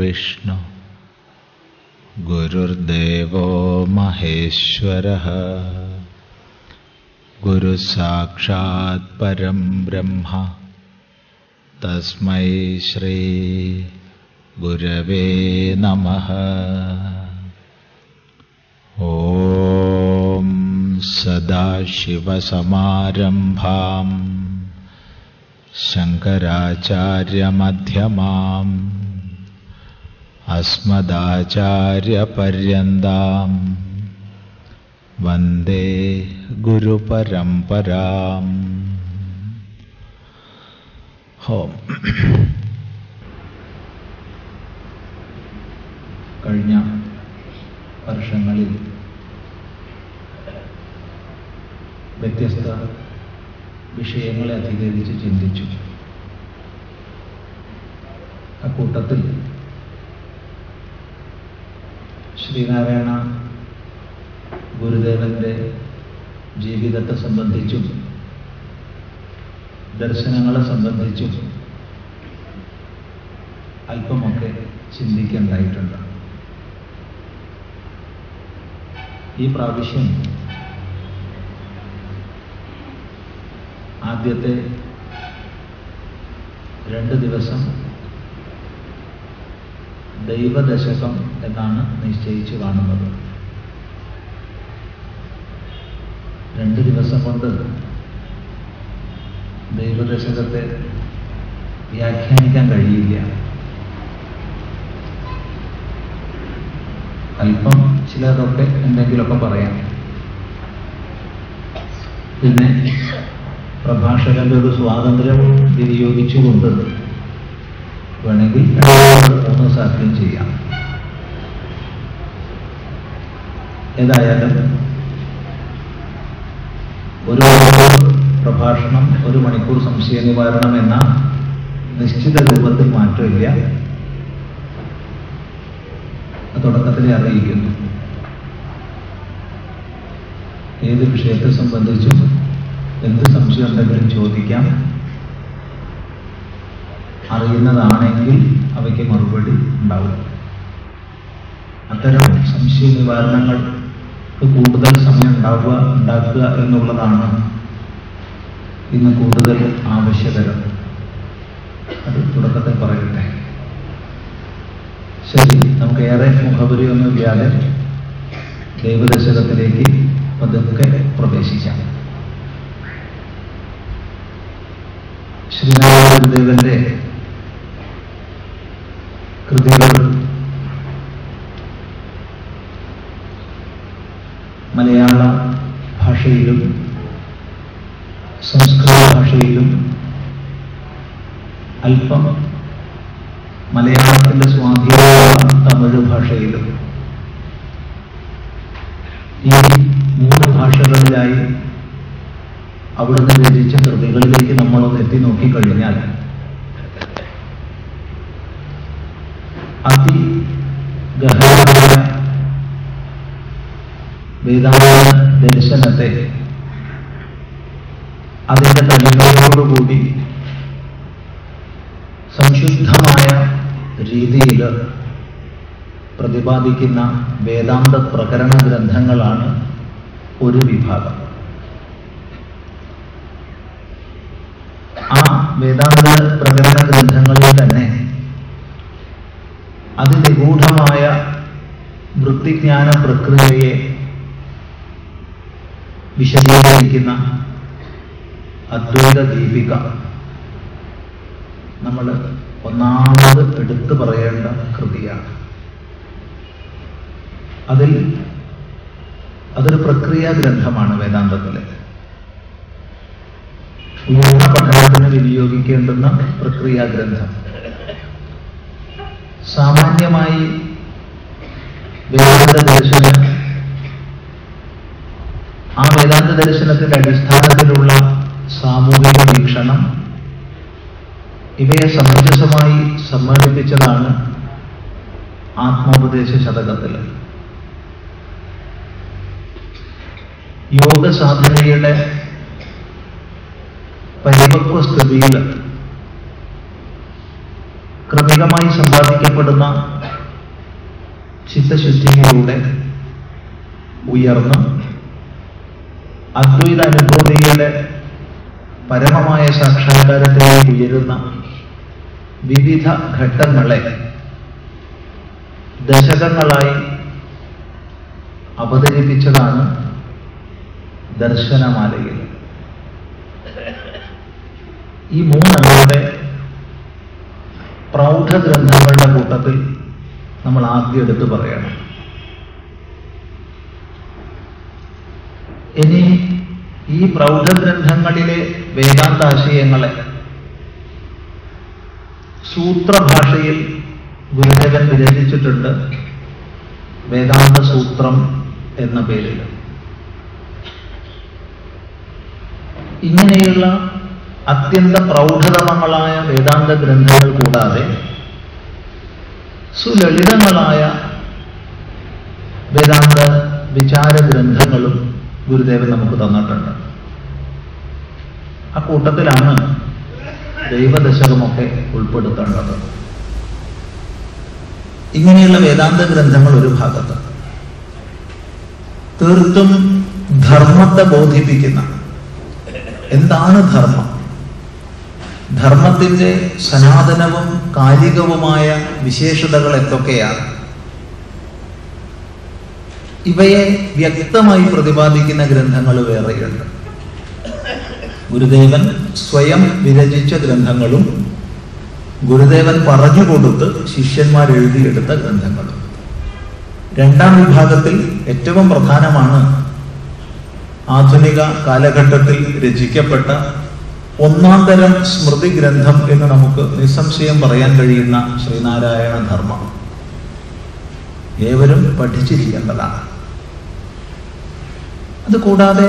गुरुर्विष्णु गुरुर्देवो महेश्वरः गुरुसाक्षात् परं ब्रह्म तस्मै श्री गुरवे नमः ॐ सदाशिवसमारम्भाम् शङ्कराचार्यमध्यमाम् अस्मदाचार्यपर्यन्ताम् वन्दे गुरुपरम्पराम् ഹോം കഴിഞ്ഞ വർഷങ്ങളിൽ വ്യത്യസ്ത വിഷയങ്ങളെ അധികരിച്ച് ചിന്തിച്ചു അക്കൂട്ടത്തിൽ ശ്രീനാരായണ ഗുരുദേവന്റെ ജീവിതത്തെ സംബന്ധിച്ചും ദർശനങ്ങളെ സംബന്ധിച്ചും അല്പമൊക്കെ ചിന്തിക്കേണ്ടതായിട്ടുണ്ട്. ഈ പ്രാവശ്യം ആദ്യത്തെ രണ്ട് ദിവസം ദൈവദശകം എന്നാണ് നിശ്ചയിച്ചു കാണുന്നത്. രണ്ട് ദിവസം കൊണ്ട് ദൈവദശകത്തെ വ്യാഖ്യാനിക്കാൻ കഴിയില്ല. അല്പം ചിലതൊക്കെ എന്തെങ്കിലുമൊക്കെ പറയാം. പിന്നെ പ്രഭാഷകന്റെ ഒരു സ്വാതന്ത്ര്യം വിനിയോഗിച്ചുകൊണ്ട് വേണമെങ്കിൽ ഒന്ന് സാധ്യം ചെയ്യാം. ഏതായാലും ഒരു മണിക്കൂർ പ്രഭാഷണം ഒരു മണിക്കൂർ സംശയ നിവാരണം എന്ന നിശ്ചിത രൂപത്തിൽ മാറ്റമില്ല. തുടക്കത്തിലെ അറിയിക്കുന്നു. ഏത് വിഷയത്തെ സംബന്ധിച്ചും എന്ത് സംശയം ഉണ്ടെങ്കിലും ചോദിക്കാം. അറിയുന്നതാണെങ്കിൽ അവയ്ക്ക് മറുപടി ഉണ്ടാവും. അത്തരം സംശയ നിവാരണങ്ങൾക്ക് കൂടുതൽ സമയം ഉണ്ടാവുക ഉണ്ടാക്കുക എന്നുള്ളതാണ് ഇന്ന് കൂടുതൽ ആവശ്യകരം. അത് തുടക്കത്തിൽ പറയട്ടെ. ശരി നമുക്ക് ഏറെ മുഖപുരിയൊന്നും ഇല്ലാതെ ദൈവദശകത്തിലേക്ക് പതുക്കെ പ്രവേശിക്കാം. ശ്രീനാരായണ ഗുരുദേവന്റെ കൃതികൾ മലയാള ഭാഷയിലും സംസ്കൃത ഭാഷയിലും അല്പം മലയാളത്തിന്റെ സ്വാധീനമുള്ള തമിഴ് ഭാഷയിലും. ഈ മൂന്ന് ഭാഷകളിലായി അവിടുന്ന് രചിച്ച കൃതികളിലേക്ക് നമ്മളൊന്ന് എത്തി നോക്കിക്കഴിഞ്ഞാൽ അതി ഗഹനമായ വേദാന്ത ദർശനത്തെ. അതിന്റെ കൂടി സംശുദ്ധമായ രീതിയിൽ പ്രതിപാദിക്കുന്ന വേദാന്ത പ്രകരണ ഗ്രന്ഥങ്ങളാണ് ഒരു വിഭാഗം. ആ വേദാന്ത പ്രകരണ ഗ്രന്ഥങ്ങളിൽ തന്നെ അതിനിഗൂഢമായ വൃത്തിജ്ഞാന പ്രക്രിയയെ വിശദീകരിക്കുന്ന അദ്വൈത ദീപിക. നമ്മൾ ഒന്നാമത് എടുത്തു പറയേണ്ട കൃതിയാണ്. അതിൽ അതൊരു പ്രക്രിയാ ഗ്രന്ഥമാണ് വേദാന്തത്തിലെ. ഉയർന്ന പഠനത്തിന് വിനിയോഗിക്കേണ്ടുന്ന പ്രക്രിയാ ഗ്രന്ഥം. സാമാന്യമായി വേദാന്ത ദർശനം ആ വേദാന്ത ദർശനത്തിന്റെ അടിസ്ഥാനത്തിലുള്ള സാമൂഹിക വീക്ഷണം ഇവയെ സമഞ്ജസമായി സമ്മേളിപ്പിച്ചതാണ് ആത്മോപദേശ ശതകത്തിൽ. യോഗ സാധനയുടെ പരിപക്വ സ്ഥിതിയിൽ ക്രമികമായി സമ്പാദിക്കപ്പെടുന്ന ചിത്തശുദ്ധിയിലൂടെ ഉയർന്ന് അദ്വൈത അനുഭൂതിയുടെ പരമമായ സാക്ഷാത്കാരത്തിലേക്ക് ഉയരുന്ന വിവിധ ഘട്ടങ്ങളെ ദശകങ്ങളായി അവതരിപ്പിച്ചതാണ് ദർശനമാലയിൽ. ഈ മൂന്നെണ്ണയുടെ പ്രൗഢ ഗ്രന്ഥങ്ങളുടെ കൂട്ടത്തിൽ നമ്മൾ ആദ്യം എടുത്തു പറയണം. ഇനി ഈ പ്രൗഢഗ്രന്ഥങ്ങളിലെ വേദാന്താശയങ്ങളെ സൂത്രഭാഷയിൽ ഗുരുദേവൻ വിരചിച്ചിട്ടുണ്ട് വേദാന്ത സൂത്രം എന്ന പേരിൽ. ഇങ്ങനെയുള്ള അത്യന്ത പ്രൗഢതമങ്ങളായ വേദാന്ത ഗ്രന്ഥങ്ങൾ കൂടാതെ സുലളിതങ്ങളായ വേദാന്ത വിചാര ഗ്രന്ഥങ്ങളും ഗുരുദേവൻ നമുക്ക് തന്നിട്ടുണ്ട്. ആ കൂട്ടത്തിലാണ് ദൈവദശകമൊക്കെ ഉൾപ്പെടുത്തേണ്ടത്. ഇങ്ങനെയുള്ള വേദാന്ത ഗ്രന്ഥങ്ങൾ ഒരു ഭാഗത്ത്. തീർത്തും ധർമ്മത്തെ ബോധിപ്പിക്കുന്ന എന്താണ് ധർമ്മം? ധർമ്മത്തിന്റെ സനാതനവും കാലികവുമായ വിശേഷതകൾ എന്തൊക്കെയാണ്? ഇവയെ വ്യക്തമായി പ്രതിപാദിക്കുന്ന ഗ്രന്ഥങ്ങൾ വേറെയുണ്ട്. ഗുരുദേവൻ സ്വയം വിരചിച്ച ഗ്രന്ഥങ്ങളും ഗുരുദേവൻ പറഞ്ഞു കൊടുത്ത് ശിഷ്യന്മാർ എഴുതിയെടുത്ത ഗ്രന്ഥങ്ങളും. രണ്ടാം വിഭാഗത്തിൽ ഏറ്റവും പ്രധാനമാണ് ആധുനിക കാലഘട്ടത്തിൽ രചിക്കപ്പെട്ട ഒന്നാം തരം സ്മൃതി ഗ്രന്ഥം എന്ന് നമുക്ക് നിസ്സംശയം പറയാൻ കഴിയുന്ന ശ്രീനാരായണ ധർമ്മം. ഏവരും പഠിച്ചിരിക്കേണ്ടതാണ്. അത് കൂടാതെ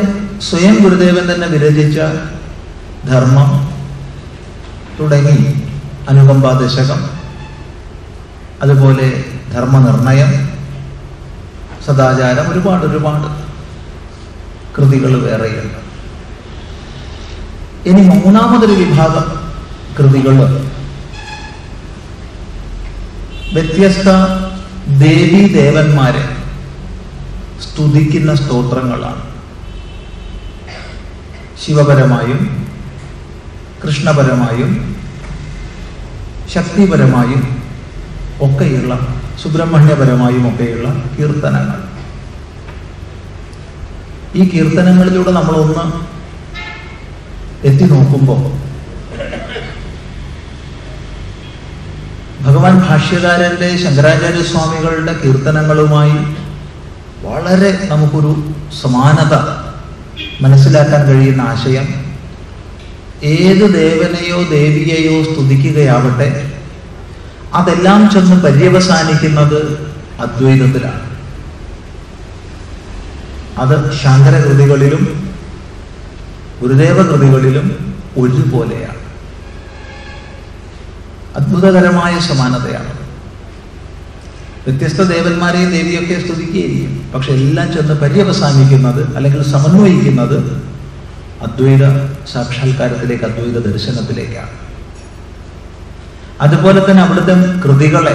സ്വയം ഗുരുദേവൻ തന്നെ വിരചിച്ച ധർമ്മം തുടങ്ങി അനുകമ്പാദശകം അതുപോലെ ധർമ്മനിർണയം സദാചാരം ഒരുപാട് ഒരുപാട് കൃതികൾ വേറെയുണ്ട്. ഇനി മൂന്നാമതൊരു വിഭാഗം കൃതികൾ. വ്യത്യസ്ത ദേവീ ദേവന്മാരെ സ്തുതിക്കുന്ന സ്തോത്രങ്ങളാണ്. ശിവപരമായും കൃഷ്ണപരമായും ശക്തിപരമായും ഒക്കെയുള്ള സുബ്രഹ്മണ്യപരമായും ഒക്കെയുള്ള കീർത്തനങ്ങൾ. ഈ കീർത്തനങ്ങളിലൂടെ നമ്മളൊന്ന് എത്തി നോക്കുമ്പോൾ ഭഗവാൻ ഭാഷ്യകാരന്റെ ശങ്കരാചാര്യ സ്വാമികളുടെ കീർത്തനങ്ങളുമായി വളരെ നമുക്കൊരു സമാനത മനസ്സിലാക്കാൻ കഴിയുന്ന ആശയം ഏത് ദേവനെയോ ദേവിയെയോ സ്തുതിക്കുകയാവട്ടെ അതെല്ലാം ചെന്ന് പര്യവസാനിക്കുന്നത് അദ്വൈതത്തിലാണ്. അത് ശങ്കര കൃതികളിലും ഗുരുദേവ കൃതികളിലും ഒരുപോലെയാണ്. അത്ഭുതകരമായ സമാനതയാണ്. വ്യത്യസ്ത ദേവന്മാരെയും ദേവിയൊക്കെ സ്തുതിക്കുകയായിരിക്കും പക്ഷെ എല്ലാം ചെന്ന് പര്യവസാനിക്കുന്നത് അല്ലെങ്കിൽ സമന്വയിക്കുന്നത് അദ്വൈത സാക്ഷാത്കാരത്തിലേക്ക് അദ്വൈത ദർശനത്തിലേക്കാണ്. അതുപോലെ തന്നെ അവിടുത്തെ കൃതികളെ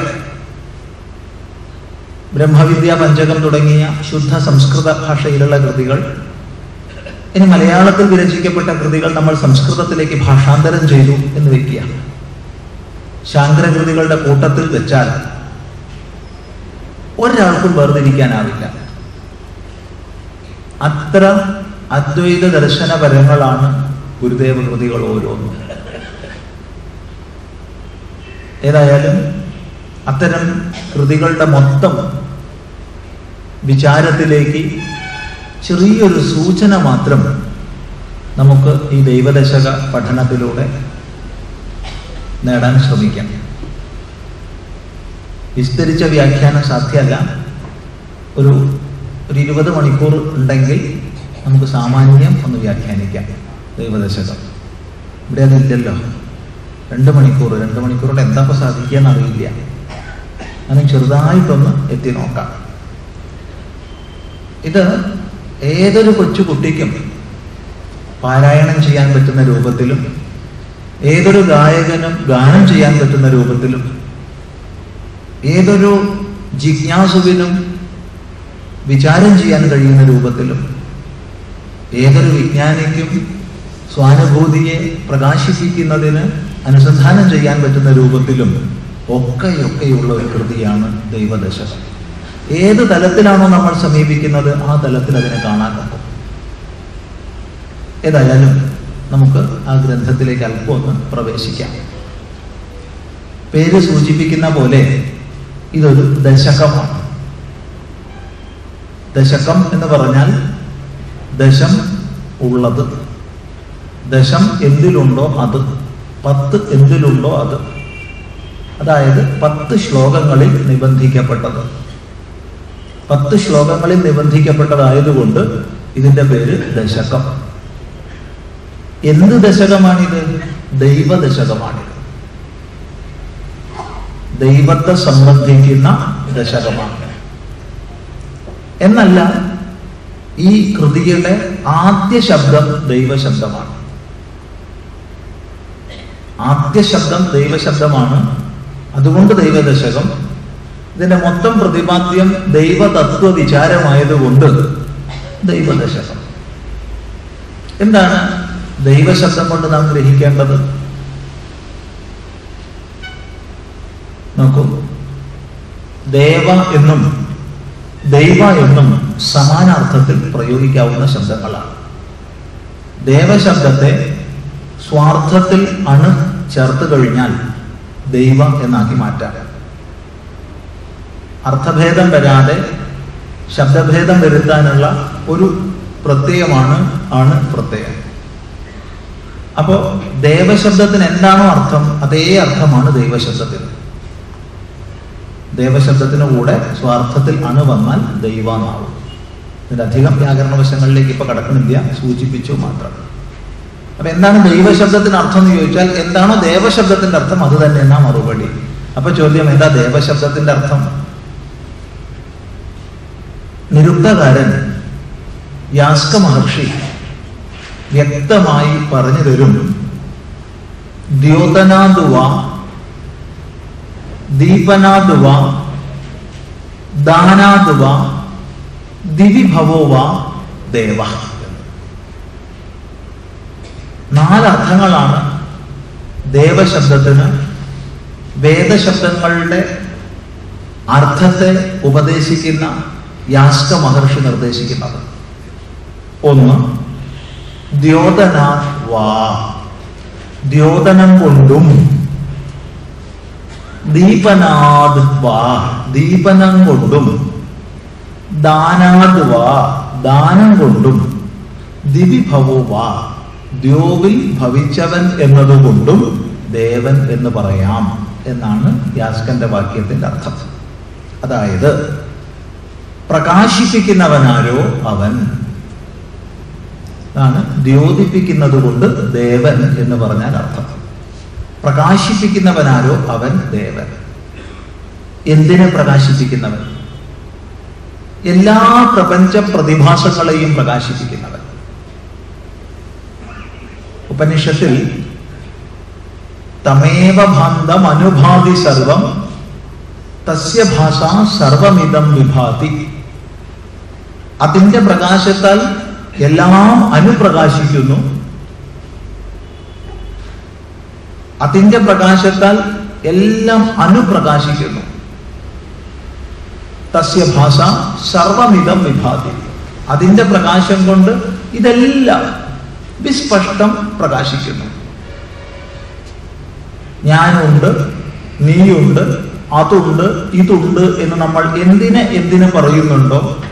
ബ്രഹ്മവിദ്യ പഞ്ചകം തുടങ്ങിയ ശുദ്ധ സംസ്കൃത ഭാഷയിലുള്ള കൃതികൾ ഇനി മലയാളത്തിൽ വിരചിക്കപ്പെട്ട കൃതികൾ നമ്മൾ സംസ്കൃതത്തിലേക്ക് ഭാഷാന്തരം ചെയ്തു എന്ന് വെക്കുക ശാങ്കര കൃതികളുടെ കൂട്ടത്തിൽ വെച്ചാൽ ഒരാൾക്കും വേർതിരിക്കാനാവില്ല. അത്ര അദ്വൈത ദർശനപരങ്ങളാണ് ഗുരുദേവ കൃതികൾ ഓരോന്നും. ഏതായാലും അത്തരം കൃതികളുടെ മൊത്തം വിചാരത്തിലേക്ക് ചെറിയൊരു സൂചന മാത്രം നമുക്ക് ഈ ദൈവദശക പഠനത്തിലൂടെ നേടാൻ ശ്രമിക്കാം. വിസ്തരിച്ച വ്യാഖ്യാനം സാധ്യമല്ല. ഒരു ഒരു ഇരുപത് മണിക്കൂർ ഉണ്ടെങ്കിൽ നമുക്ക് സാമാന്യം ഒന്ന് വ്യാഖ്യാനിക്കാം. ദൈവദശകം. ഇവിടെ അതില്ലല്ലോ. രണ്ട് മണിക്കൂർ രണ്ട് മണിക്കൂറുകൊണ്ട് എന്താ സാധിക്കുക അറിയില്ല അങ്ങനെ ചെറുതായിട്ടൊന്ന് എത്തി നോക്കാം. ഇത് ഏതൊരു കൊച്ചു കുട്ടിക്കും പാരായണം ചെയ്യാൻ പറ്റുന്ന രൂപത്തിലും ഏതൊരു ഗായകനും ഗാനം ചെയ്യാൻ പറ്റുന്ന രൂപത്തിലും ഏതൊരു ജിജ്ഞാസുവിനും വിചാരം ചെയ്യാൻ കഴിയുന്ന രൂപത്തിലും ഏതൊരു വിജ്ഞാനിക്കും സ്വാനുഭൂതിയെ പ്രകാശിപ്പിക്കുന്നതിന് അനുസന്ധാനം ചെയ്യാൻ പറ്റുന്ന രൂപത്തിലും ഒക്കെയൊക്കെയുള്ള ഒരു കൃതിയാണ് ദൈവദശ ഏത് തലത്തിലാണോ നമ്മൾ സമീപിക്കുന്നത് ആ തലത്തിൽ അതിനെ കാണാൻ പറ്റും. ഏതായാലും നമുക്ക് ആ ഗ്രന്ഥത്തിലേക്ക് അല്പം ഒന്ന് പ്രവേശിക്കാം. പേര് സൂചിപ്പിക്കുന്ന പോലെ ഇതൊരു ദശകമാണ് ദശകം. എന്ന് പറഞ്ഞാൽ ദശം ഉള്ളത്. ദശം എന്തിലുണ്ടോ അത്. പത്ത് എന്തിലുണ്ടോ അത്. അതായത് പത്ത് ശ്ലോകങ്ങളിൽ നിബന്ധിക്കപ്പെട്ടത്. പത്ത് ശ്ലോകങ്ങളിൽ നിബന്ധിക്കപ്പെട്ടതായതുകൊണ്ട് ഇതിന്റെ പേര് ദശകം. എന്ത് ദശകമാണിത്? ദൈവദശകമാണിത് ദൈവത്തെ സംബന്ധിക്കുന്ന ദശകമാണ്. എന്നല്ല ഈ കൃതിയുടെ ആദ്യ ശബ്ദം ദൈവശബ്ദമാണ്. ആദ്യ ശബ്ദം ദൈവശബ്ദമാണ്. അതുകൊണ്ട് ദൈവദശകം. ഇതിന്റെ മൊത്തം പ്രതിപാദ്യം ദൈവതത്വ വിചാരമായതുകൊണ്ട് ദൈവദശകം. എന്താണ് ദൈവശബ്ദം കൊണ്ട് നാം ഗ്രഹിക്കേണ്ടത്? നോക്കൂ ദേവ എന്നും ദൈവ എന്നും സമാനാർത്ഥത്തിൽ പ്രയോഗിക്കാവുന്ന ശബ്ദങ്ങളാണ്. ദേവശബ്ദത്തെ സ്വാർത്ഥത്തിൽ അണു ചേർത്ത് കഴിഞ്ഞാൽ ദൈവ എന്നാക്കി മാറ്റാം. അർത്ഥഭേദം വരാതെ ശബ്ദഭേദം വരുത്താനുള്ള ഒരു പ്രത്യയമാണ് ആണ് പ്രത്യയം. അപ്പോ ദേവശബ്ദത്തിന് എന്താണോ അർത്ഥം അതേ അർത്ഥമാണ് ദൈവശബ്ദത്തിന്. ദേവശബ്ദത്തിന് കൂടെ സ്വാർത്ഥത്തിൽ അണു വന്നാൽ ദൈവമാവും. ഇതിന്റെ അധികം വ്യാകരണ വശങ്ങളിലേക്ക് ഇപ്പൊ കടക്കണില്ല സൂചിപ്പിച്ചു മാത്രം. അപ്പൊ എന്താണ് ദൈവശബ്ദത്തിന് അർത്ഥം എന്ന് ചോദിച്ചാൽ എന്താണോ ദേവശബ്ദത്തിന്റെ അർത്ഥം അത് തന്നെ എന്നാ മറുപടി. അപ്പൊ ചോദ്യം എന്താ ദേവശബ്ദത്തിന്റെ അർത്ഥം? നിരുക്തകാരൻ യാസ്ക മഹർഷി വ്യക്തമായി പറഞ്ഞു തരും ദ്യോതനാദുവ ദീപനാദുവ ദാനാദ്വ ദിവിഭവോവ ദേവ. നാലർത്ഥങ്ങളാണ് ദേവശബ്ദത്തിന് വേദശബ്ദങ്ങളുടെ അർത്ഥത്തെ ഉപദേശിക്കുന്ന യാസ്ക മഹർഷി നിർദ്ദേശിക്കുന്നത്. ഒന്ന് ദ്യോതന വാ. ദ്യോതനം കൊണ്ടും ദീപനാദ് വാ ദീപനം കൊണ്ടും ദാനാദ് വാ ദാനം കൊണ്ടും ദിവിഭവോ വാ ദ്യോവിൽ ഭവിച്ചവൻ എന്നതുകൊണ്ടും ദേവൻ എന്ന് പറയാം എന്നാണ് യാസ്കന്റെ വാക്യത്തിന്റെ അർത്ഥം. അതായത് പ്രകാശിപ്പിക്കുന്നവനാരോ അവൻ. ആണ് ദ്യോതിപ്പിക്കുന്നത് കൊണ്ട് ദേവൻ എന്ന് പറഞ്ഞാൽ അർത്ഥം. പ്രകാശിപ്പിക്കുന്നവനാരോ അവൻ ദേവൻ. എന്തിനെ പ്രകാശിപ്പിക്കുന്നവൻ? എല്ലാ പ്രപഞ്ച പ്രതിഭാസങ്ങളെയും പ്രകാശിപ്പിക്കുന്നവൻ. ഉപനിഷത്തിൽ തമേവ ഭാന്തം അനുഭാതി സർവം തസ്യ ഭാഷ സർവമിതം വിഭാതി. അതിന്റെ പ്രകാശത്താൽ എല്ലാം അനുപ്രകാശിക്കുന്നു. അതിന്റെ പ്രകാശത്താൽ എല്ലാം അനുപ്രകാശിക്കുന്നു. തസ്യ ഭാഷ സർവമിതം വിഭാതി. അതിന്റെ പ്രകാശം കൊണ്ട് ഇതെല്ലാം വിസ്പഷ്ടം പ്രകാശിക്കുന്നു. ഞാനുണ്ട് നീയുണ്ട് അതുണ്ട് ഇതുണ്ട് എന്ന് നമ്മൾ എന്തിനെ എന്തിനെ പറയുന്നുണ്ടോ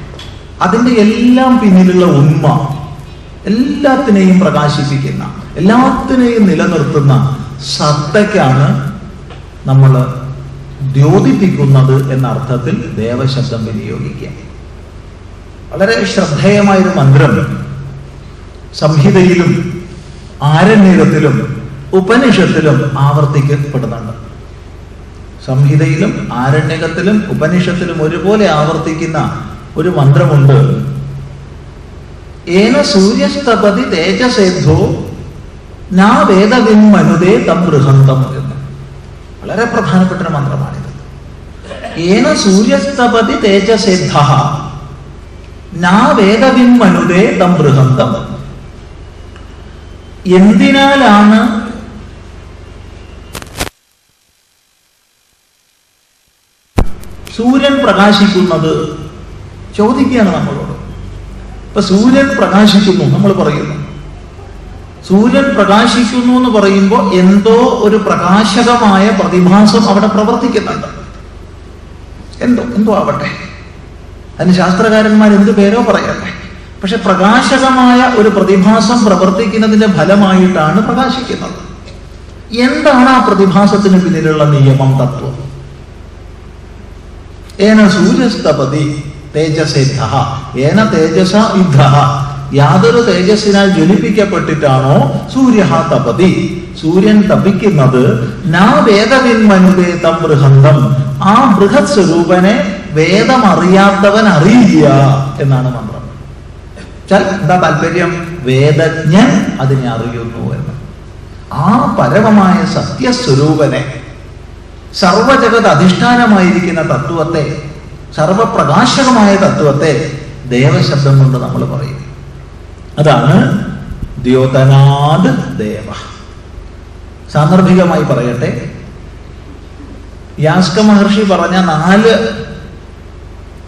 അതിന്റെ എല്ലാം പിന്നിലുള്ള ഉണ്മ എല്ലാത്തിനെയും പ്രകാശിപ്പിക്കുന്ന എല്ലാത്തിനെയും നിലനിർത്തുന്ന സത്തയ്ക്കാണ് നമ്മൾ ദ്യോതിപ്പിക്കുന്നത് എന്ന അർത്ഥത്തിൽ ദേവശബ്ദം വിനിയോഗിക്കുക. വളരെ ശ്രദ്ധേയമായൊരു മന്ത്രം. സംഹിതയിലും ആരണ്യത്തിലും ഉപനിഷത്തിലും ആവർത്തിക്കപ്പെടുന്നുണ്ട്. സംഹിതയിലും ആരണ്യകത്തിലും ഉപനിഷത്തിലും ഒരുപോലെ ആവർത്തിക്കുന്ന ഒരു മന്ത്രമുണ്ട്. ഏന സൂര്യസ്തപതി തേജസേദ്ധോ നാ വേദവിം മനുതേ തം ബൃഹന്തം എന്ന്. വളരെ പ്രധാനപ്പെട്ട ഒരു മന്ത്രമാണിത്. ഏന സൂര്യസ്തപതി തേജസിദ്ധ നാ വേദവിന്മനുതേ തം ബൃഹന്തം. എന്തിനാലാണ് സൂര്യൻ പ്രകാശിക്കുന്നത്? ചോദിക്കുകയാണ് നമ്മളോട്. ഇപ്പൊ സൂര്യൻ പ്രകാശിക്കുന്നു നമ്മൾ പറയുന്നു. സൂര്യൻ പ്രകാശിക്കുന്നു എന്ന് പറയുമ്പോൾ എന്തോ ഒരു പ്രകാശകമായ പ്രതിഭാസം അവിടെ പ്രവർത്തിക്കുന്നുണ്ട്. എന്തോ എന്തോ ആവട്ടെ. അതിന് ശാസ്ത്രകാരന്മാർ എന്ത് പേരോ പറയട്ടെ. പക്ഷെ പ്രകാശകമായ ഒരു പ്രതിഭാസം പ്രവർത്തിക്കുന്നതിന്റെ ഫലമായിട്ടാണ് പ്രകാശിക്കുന്നത്. എന്താണ് ആ പ്രതിഭാസത്തിന് പിന്നിലുള്ള നിയമം തത്വം? ഏന സൂര്യസ്തപതി തേജസിദ്ധ ഏന തേജസ യുദ്ധ യാതൊരു തേജസ്സിനാൽ ജ്വലിപ്പിക്കപ്പെട്ടിട്ടാണോ സൂര്യ തപതി? സൂര്യൻ തപിക്കുന്നത് നാ വേദവിന്മനുതേ തം ബൃഹന്തം. ആ ബൃഹത് സ്വരൂപനെ വേദം അറിയാത്തവൻ അറിയില്ല എന്നാണ് മന്ത്രം. എന്താ താല്പര്യം? വേദജ്ഞൻ അതിനെ അറിയുന്നു എന്ന്. ആ പരമമായ സത്യസ്വരൂപനെ സർവജഗത് അധിഷ്ഠാനമായിരിക്കുന്ന തത്വത്തെ സർവപ്രകാശകമായ തത്വത്തെ ദേവശബ്ദം കൊണ്ട് നമ്മൾ പറയും അതാണ് ദ്യോതനാദ് ദേവ. സാന്ദർഭികമായി പറയട്ടെ. യാസ്ക മഹർഷി പറഞ്ഞ നാല്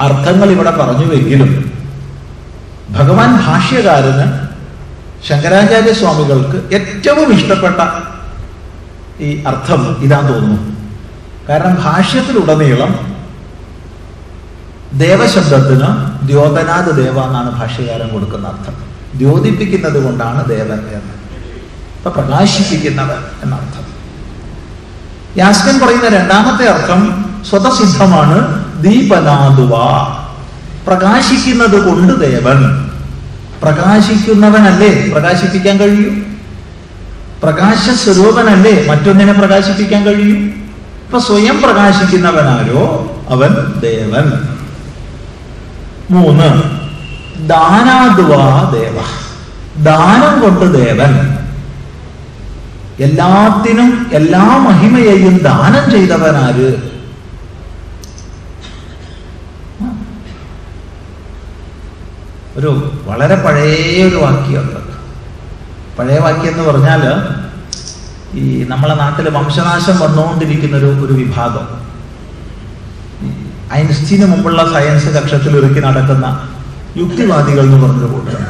അർത്ഥങ്ങൾ ഇവിടെ പറഞ്ഞുവെങ്കിലും ഭഗവാൻ ഭാഷ്യകാരന് ശങ്കരാചാര്യ സ്വാമികൾക്ക് ഏറ്റവും ഇഷ്ടപ്പെട്ട ഈ അർത്ഥം ഇതാന്ന് തോന്നുന്നു. കാരണം ഭാഷ്യത്തിലുടനീളം ദേവശബ്ദത്തിന് ദ്യോതനാഥ് ദേവ എന്നാണ് ഭാഷ്യകാരൻ കൊടുക്കുന്ന അർത്ഥം. ദ്യോതിപ്പിക്കുന്നത് കൊണ്ടാണ് ദേവൻ എന്ന്. അപ്പൊ പ്രകാശിപ്പിക്കുന്നവൻ എന്നർത്ഥം. യാസ്കൻ പറയുന്ന രണ്ടാമത്തെ അർത്ഥം സ്വതസിദ്ധമാണ് ദീപനാദുവ പ്രകാശിക്കുന്നത് കൊണ്ട് ദേവൻ. പ്രകാശിക്കുന്നവനല്ലേ? പ്രകാശിപ്പിക്കാൻ കഴിയും. പ്രകാശ സ്വരൂപനല്ലേ മറ്റൊന്നിനെ പ്രകാശിപ്പിക്കാൻ കഴിയും. ഇപ്പൊ സ്വയം പ്രകാശിക്കുന്നവനാരോ? അവൻ ദേവൻ. മൂന്ന്. ദാനാദ്വാ ദേവ. ദാനം കൊണ്ട് ദേവൻ. എല്ലാത്തിനും എല്ലാ മഹിമയെയും ദാനം ചെയ്തവനാര്? ഒരു വളരെ പഴയ ഒരു വാക്യമുണ്ട്. പഴയ വാക്യം എന്ന് പറഞ്ഞാൽ ഈ നമ്മളെ നാട്ടിൽ വംശനാശം വന്നുകൊണ്ടിരിക്കുന്ന ഒരു ഒരു വിഭാഗം. ഐൻസ്റ്റീന് മുമ്പുള്ള സയൻസ് കക്ഷത്തിൽ ഒരുക്കി നടക്കുന്ന യുക്തിവാദികൾ എന്ന് പറഞ്ഞൊരു കൂട്ടം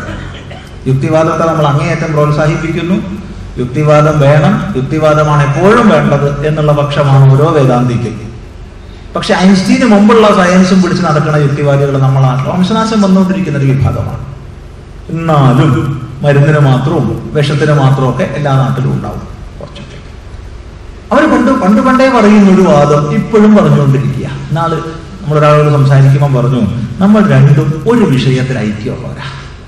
യുക്തിവാദത്തെ നമ്മൾ അങ്ങേയറ്റം പ്രോത്സാഹിപ്പിക്കുന്നു. യുക്തിവാദം വേണം. യുക്തിവാദമാണ് എപ്പോഴും വേണ്ടത് എന്നുള്ള പക്ഷമാണ് ഓരോ വേദാന്തിക്കും. പക്ഷെ ഐൻസ്റ്റീന് മുമ്പുള്ള സയൻസും പിടിച്ച് നടക്കുന്ന യുക്തിവാദികൾ നമ്മളാണ് വംശനാശം വന്നുകൊണ്ടിരിക്കുന്ന ഒരു വിഭാഗമാണ്. എന്നാലും മരുന്നിന് മാത്രവും വിഷത്തിന് മാത്രവും ഒക്കെ എല്ലാ നാട്ടിലും ഉണ്ടാവും കുറച്ചൊക്കെ. അവർ പണ്ട് പണ്ട് പണ്ടേ പറയുന്ന ഒരു വാദം ഇപ്പോഴും പറഞ്ഞുകൊണ്ടിരിക്കുക നാൾ നമ്മളൊരാളോട് സംസാരിക്കുമ്പോൾ പറഞ്ഞു നമ്മൾ രണ്ടും ഒരു വിഷയത്തിൽ ഐക്യമുള്ളവരാ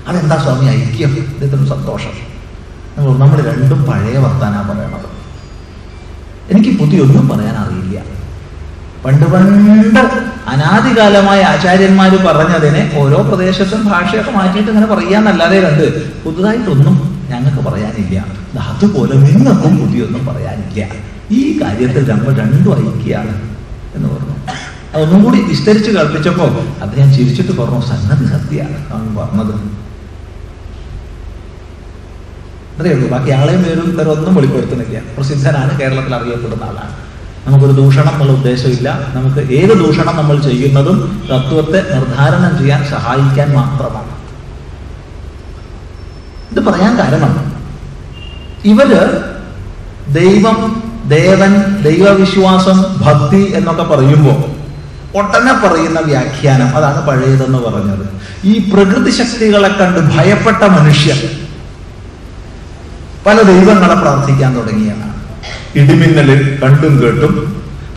അതെന്താ സ്വാമി ഐക്യം? ഇതിനും സന്തോഷം. നമ്മൾ നമ്മൾ രണ്ടും പഴയ വർത്താനാ പറയണത്. എനിക്ക് പുതിയൊന്നും പറയാൻ അറിയില്ല. പണ്ട് പണ്ട് അനാദികാലമായ ആചാര്യന്മാർ പറഞ്ഞതിനെ ഓരോ പ്രദേശത്തും ഭാഷയൊക്കെ മാറ്റിയിട്ട് ഇങ്ങനെ പറയാന്നല്ലാതെ രണ്ട് പുതുതായിട്ടൊന്നും ഞങ്ങൾക്ക് പറയാനില്ല. അതുപോലെ നിങ്ങൾക്കും പുതിയൊന്നും പറയാനില്ല. ഈ കാര്യത്തിൽ നമ്മൾ രണ്ടും ഐക്യാണ് എന്ന് പറഞ്ഞു. അതൊന്നും കൂടി വിസ്തരിച്ച് കൽപ്പിച്ചപ്പോ അദ്ദേഹം ചിരിച്ചിട്ട് പറഞ്ഞു സംഗതി സത്യമാണ് അവൻ പറഞ്ഞത്. അത്രയേ ഉള്ളൂ. ബാക്കി ആളെയും പേരും തരം ഒന്നും വെളിപ്പെടുത്തുന്നില്ല. പ്രസിദ്ധനാണ് കേരളത്തിൽ അറിയപ്പെടുന്ന ആളാണ്. നമുക്കൊരു ദൂഷണം എന്നുള്ള ഉദ്ദേശമില്ല. നമുക്ക് ഏത് ദൂഷണം നമ്മൾ ചെയ്യുന്നതും തത്വത്തെ നിർദ്ധാരണം ചെയ്യാൻ സഹായിക്കാൻ മാത്രമാണ്. ഇത് പറയാൻ കാരണം ഇവർ ദൈവം ദേവൻ ദൈവവിശ്വാസം ഭക്തി എന്നൊക്കെ പറയുമ്പോൾ ഒട്ടനെ പറയുന്ന വ്യാഖ്യാനം അതാണ് പഴയതെന്ന് പറഞ്ഞത്. ഈ പ്രകൃതി ശക്തികളെ കണ്ട് ഭയപ്പെട്ട മനുഷ്യർ പല ദൈവങ്ങളെ പ്രാർത്ഥിക്കാൻ തുടങ്ങിയതാണ്. ഇടിമിന്നലിൽ കണ്ടും കേട്ടും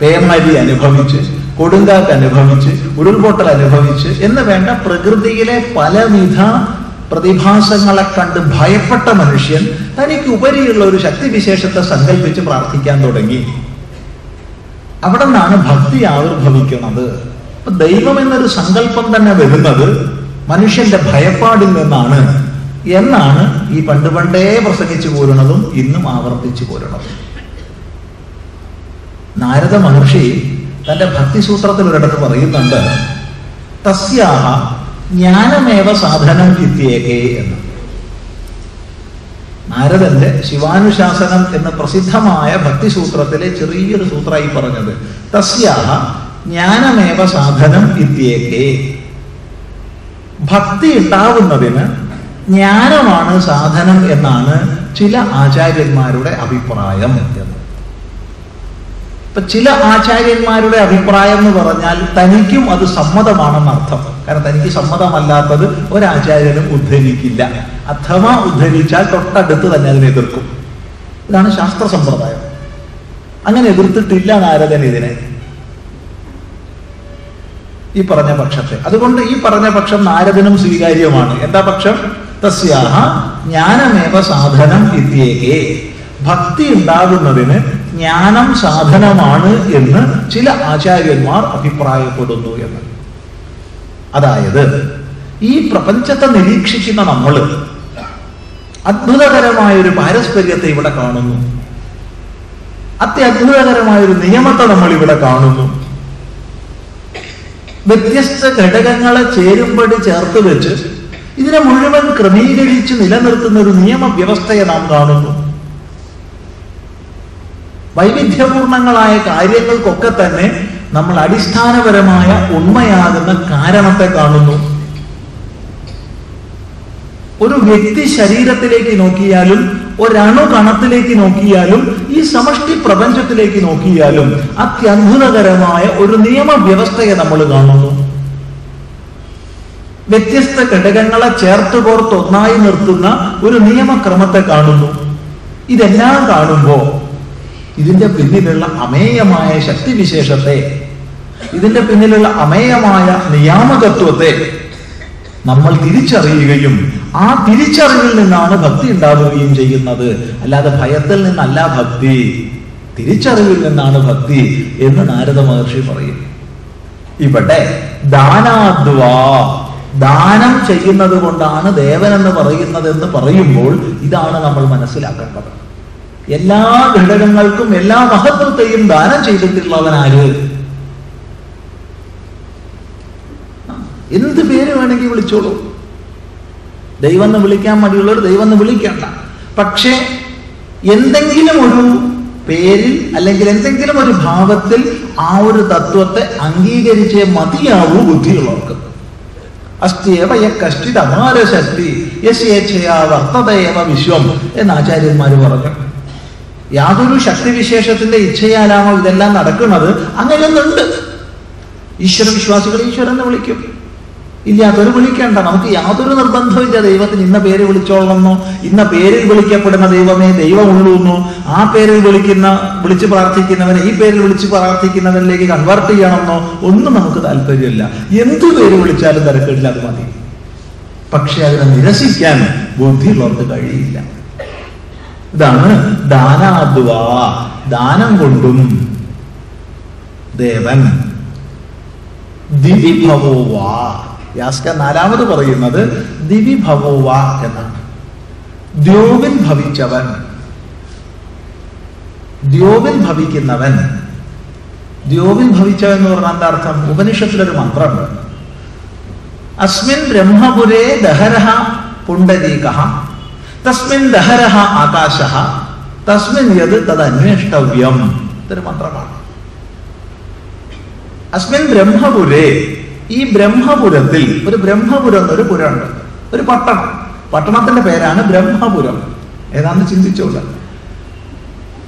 പേമാരി അനുഭവിച്ച് കൊടുങ്കാറ്റ് അനുഭവിച്ച് ഉരുൾപൊട്ടൽ അനുഭവിച്ച് എന്ന് വേണ്ട പ്രകൃതിയിലെ പലവിധ പ്രതിഭാസങ്ങളെ കണ്ട് ഭയപ്പെട്ട മനുഷ്യൻ തനിക്ക് ഉപരിയുള്ള ഒരു ശക്തിവിശേഷത്തെ സങ്കല്പിച്ച് പ്രാർത്ഥിക്കാൻ തുടങ്ങി. അവിടെ നിന്നാണ് ഭക്തി ആവിർഭവിക്കുന്നത്. ദൈവം എന്നൊരു സങ്കല്പം തന്നെ വരുന്നത് മനുഷ്യന്റെ ഭയപ്പാടിൽ നിന്നാണ് എന്നാണ് ഈ പണ്ട് പണ്ടേ പ്രസംഗിച്ചു പോരുന്നതും ഇന്നും ആവർത്തിച്ചു പോരുന്നതും. നാരദ മഹർഷി തന്റെ ഭക്തിസൂത്രത്തിൽ ഒരിടത്ത് പറയുന്നുണ്ട് തസ്യാഹ ജ്ഞാനമേവ സാധനം വിദ്യേകേ എന്ന്. നാരദന്റെ ശിവാനുശാസനം എന്ന പ്രസിദ്ധമായ ഭക്തിസൂത്രത്തിലെ ചെറിയൊരു സൂത്രമായി പറഞ്ഞത് തസ്യാഹ ജ്ഞാനമേവ സാധനം ഇത്യേകേ. ഭക്തി ഉണ്ടാവുന്നതിന് ജ്ഞാനമാണ് സാധനം എന്നാണ് ചില ആചാര്യന്മാരുടെ അഭിപ്രായം. എന്ന് ഇപ്പൊ ചില ആചാര്യന്മാരുടെ അഭിപ്രായം എന്ന് പറഞ്ഞാൽ തനിക്കും അത് സമ്മതമാണെന്നർത്ഥം. കാരണം തനിക്ക് സമ്മതമല്ലാത്തത് ഒരാചാര്യനും ഉദ്ധരിക്കില്ല. അഥവാ ഉദ്ധരിച്ചാൽ തൊട്ടടുത്ത് തന്നെ അതിനെ എതിർക്കും. ഇതാണ് ശാസ്ത്ര സമ്പ്രദായം. അങ്ങനെ എതിർത്തിട്ടില്ല നാരദൻ ഇതിനെ? ഈ പറഞ്ഞ പക്ഷത്തെ. അതുകൊണ്ട് ഈ പറഞ്ഞ പക്ഷം നാരദനും സ്വീകാര്യമാണ് എന്താ പക്ഷം? തസ്യാഹ ജ്ഞാനമേവ സാധനം ഇത്യേകേ. ഭക്തി ഉണ്ടാകുന്നതിന് ജ്ഞാനം സാധനമാണ് എന്ന് ചില ആചാര്യന്മാർ അഭിപ്രായപ്പെടുന്നു എന്ന്. അതായത് ഈ പ്രപഞ്ചത്തെ നിരീക്ഷിക്കുന്ന നമ്മൾ അത്ഭുതകരമായ ഒരു പാരസ്പര്യത്തെ ഇവിടെ കാണുന്നു. അത്യത്ഭുതകരമായ ഒരു നിയമത്തെ നമ്മൾ ഇവിടെ കാണുന്നു. വ്യത്യസ്ത ഘടകങ്ങളെ ചേരുമ്പടി ചേർത്ത് വെച്ച് ഇതിനെ മുഴുവൻ ക്രമീകരിച്ച് നിലനിർത്തുന്ന ഒരു നിയമവ്യവസ്ഥയെ നാം കാണുന്നു. വൈവിധ്യപൂർണങ്ങളായ കാര്യങ്ങൾക്കൊക്കെ തന്നെ നമ്മൾ അടിസ്ഥാനപരമായ ഉണ്മയാകുന്ന കാരണത്തെ കാണുന്നു. ഒരു വ്യക്തി ശരീരത്തിലേക്ക് നോക്കിയാലും ഒരണു കണത്തിലേക്ക് നോക്കിയാലും ഈ സമഷ്ടി പ്രപഞ്ചത്തിലേക്ക് നോക്കിയാലും അത്യത്ഭുതകരമായ ഒരു നിയമവ്യവസ്ഥയെ നമ്മൾ കാണുന്നു. വ്യത്യസ്ത ഘടകങ്ങളെ ചേർത്ത് കോർത്ത് ഒന്നായി നിർത്തുന്ന ഒരു നിയമക്രമത്തെ കാണുന്നു. ഇതെല്ലാം കാണുമ്പോ ഇതിന്റെ പിന്നിലുള്ള അമേയമായ ശക്തിവിശേഷത്തെ ഇതിന്റെ പിന്നിലുള്ള അമേയമായ നിയാമകത്വത്തെ നമ്മൾ തിരിച്ചറിയുകയും ആ തിരിച്ചറിവിൽ നിന്നാണ് ഭക്തി ഉണ്ടാവുകയും ചെയ്യുന്നത്. അല്ലാതെ ഭയത്തിൽ നിന്നല്ല ഭക്തി. തിരിച്ചറിവിൽ നിന്നാണ് ഭക്തി എന്ന് നാരദ മഹർഷി പറയും. ഇവിടെ ദാനാദ്വാ. ദാനം ചെയ്യുന്നത് കൊണ്ടാണ് ദേവൻ എന്ന് പറയുന്നത് എന്ന് പറയുമ്പോൾ ഇതാണ് നമ്മൾ മനസ്സിലാക്കേണ്ടത്. എല്ലാ ഘടകങ്ങൾക്കും എല്ലാ മഹത്വത്തെയും ദാനം ചെയ്തിട്ടുള്ളവൻ ആര്? എന്ത് പേര് വേണമെങ്കിൽ വിളിച്ചോളൂ. ദൈവം എന്ന് വിളിക്കാൻ മടിയുള്ളവർ ദൈവം എന്ന് വിളിക്കണ്ട. പക്ഷേ എന്തെങ്കിലും ഒരു പേരിൽ അല്ലെങ്കിൽ എന്തെങ്കിലും ഒരു ഭാവത്തിൽ ആ ഒരു തത്വത്തെ അംഗീകരിച്ചേ മതിയാവൂ ബുദ്ധിയുള്ളവർക്ക്. അസ്ഥിയവ യ അപാരശക്തി യശേച്ഛയാ വർത്തതയേവ വിശ്വം എന്ന് ആചാര്യന്മാർ പറഞ്ഞു. യാതൊരു ശക്തിവിശേഷത്തിന്റെ ഇച്ഛയാലാണോ ഇതെല്ലാം നടക്കുന്നത്? അങ്ങനെയൊന്നുണ്ട്. ഈശ്വര വിശ്വാസികൾ ഈശ്വരൻ എന്ന് അതൊരു വിളിക്കേണ്ട. നമുക്ക് യാതൊരു നിർബന്ധമില്ല ദൈവത്തിന് ഇന്ന പേര് വിളിച്ചോളണമെന്നോ ഇന്ന പേരിൽ വിളിക്കപ്പെടുന്ന ദൈവമേ ദൈവമുള്ളൂന്നോ ആ പേരിൽ വിളിക്കുന്ന വിളിച്ച് പ്രാർത്ഥിക്കുന്നവനെ ഈ പേരിൽ വിളിച്ച് പ്രാർത്ഥിക്കുന്നവനിലേക്ക് കൺവേർട്ട് ചെയ്യണമെന്നോ ഒന്നും നമുക്ക് താല്പര്യമില്ല. എന്തു പേര് വിളിച്ചാലും തിരക്കില്ല അത് മതി. പക്ഷെ അതിനെ നിരസിക്കാൻ ബുദ്ധിയുള്ളവർക്ക് കഴിയില്ല. ഇതാണ് ദാനാദ്വാ ദാനം കൊണ്ടും ദേവൻ. ദിവിഭവോവാ യാസ്ക നാലാമത് പറയുന്നത് ദിവിഭവോവ എന്നാണ്. ദ്യോവിൽ ഭവിച്ചവൻ. ദ്യോവിൽ ഭവിക്കുന്നവൻ. ദ്യോവിൽ ഭവിച്ചവൻ എന്ന് പറഞ്ഞാൽ എന്താ അർത്ഥം? ഉപനിഷത്തിലൊരു മന്ത്രമുണ്ട്. അസ്മിൻ ബ്രഹ്മപുരേ ദഹരഹ പുണ്ടരീക തസ്മിൻ ദഹരഹ ആകാശ തസ്മിൻ യത് തത് അന്വേഷ്ടവ്യം ഇതൊരു മന്ത്രമാണ്. അസ്മിൻ ബ്രഹ്മപുരേ ഈ ബ്രഹ്മപുരത്തിൽ ഒരു ബ്രഹ്മപുരം എന്നൊരു പുരമുണ്ട്. ഒരു പട്ടണം. പട്ടണത്തിന്റെ പേരാണ് ബ്രഹ്മപുരം. ഏതാണ്ട് ചിന്തിച്ചോളൂ.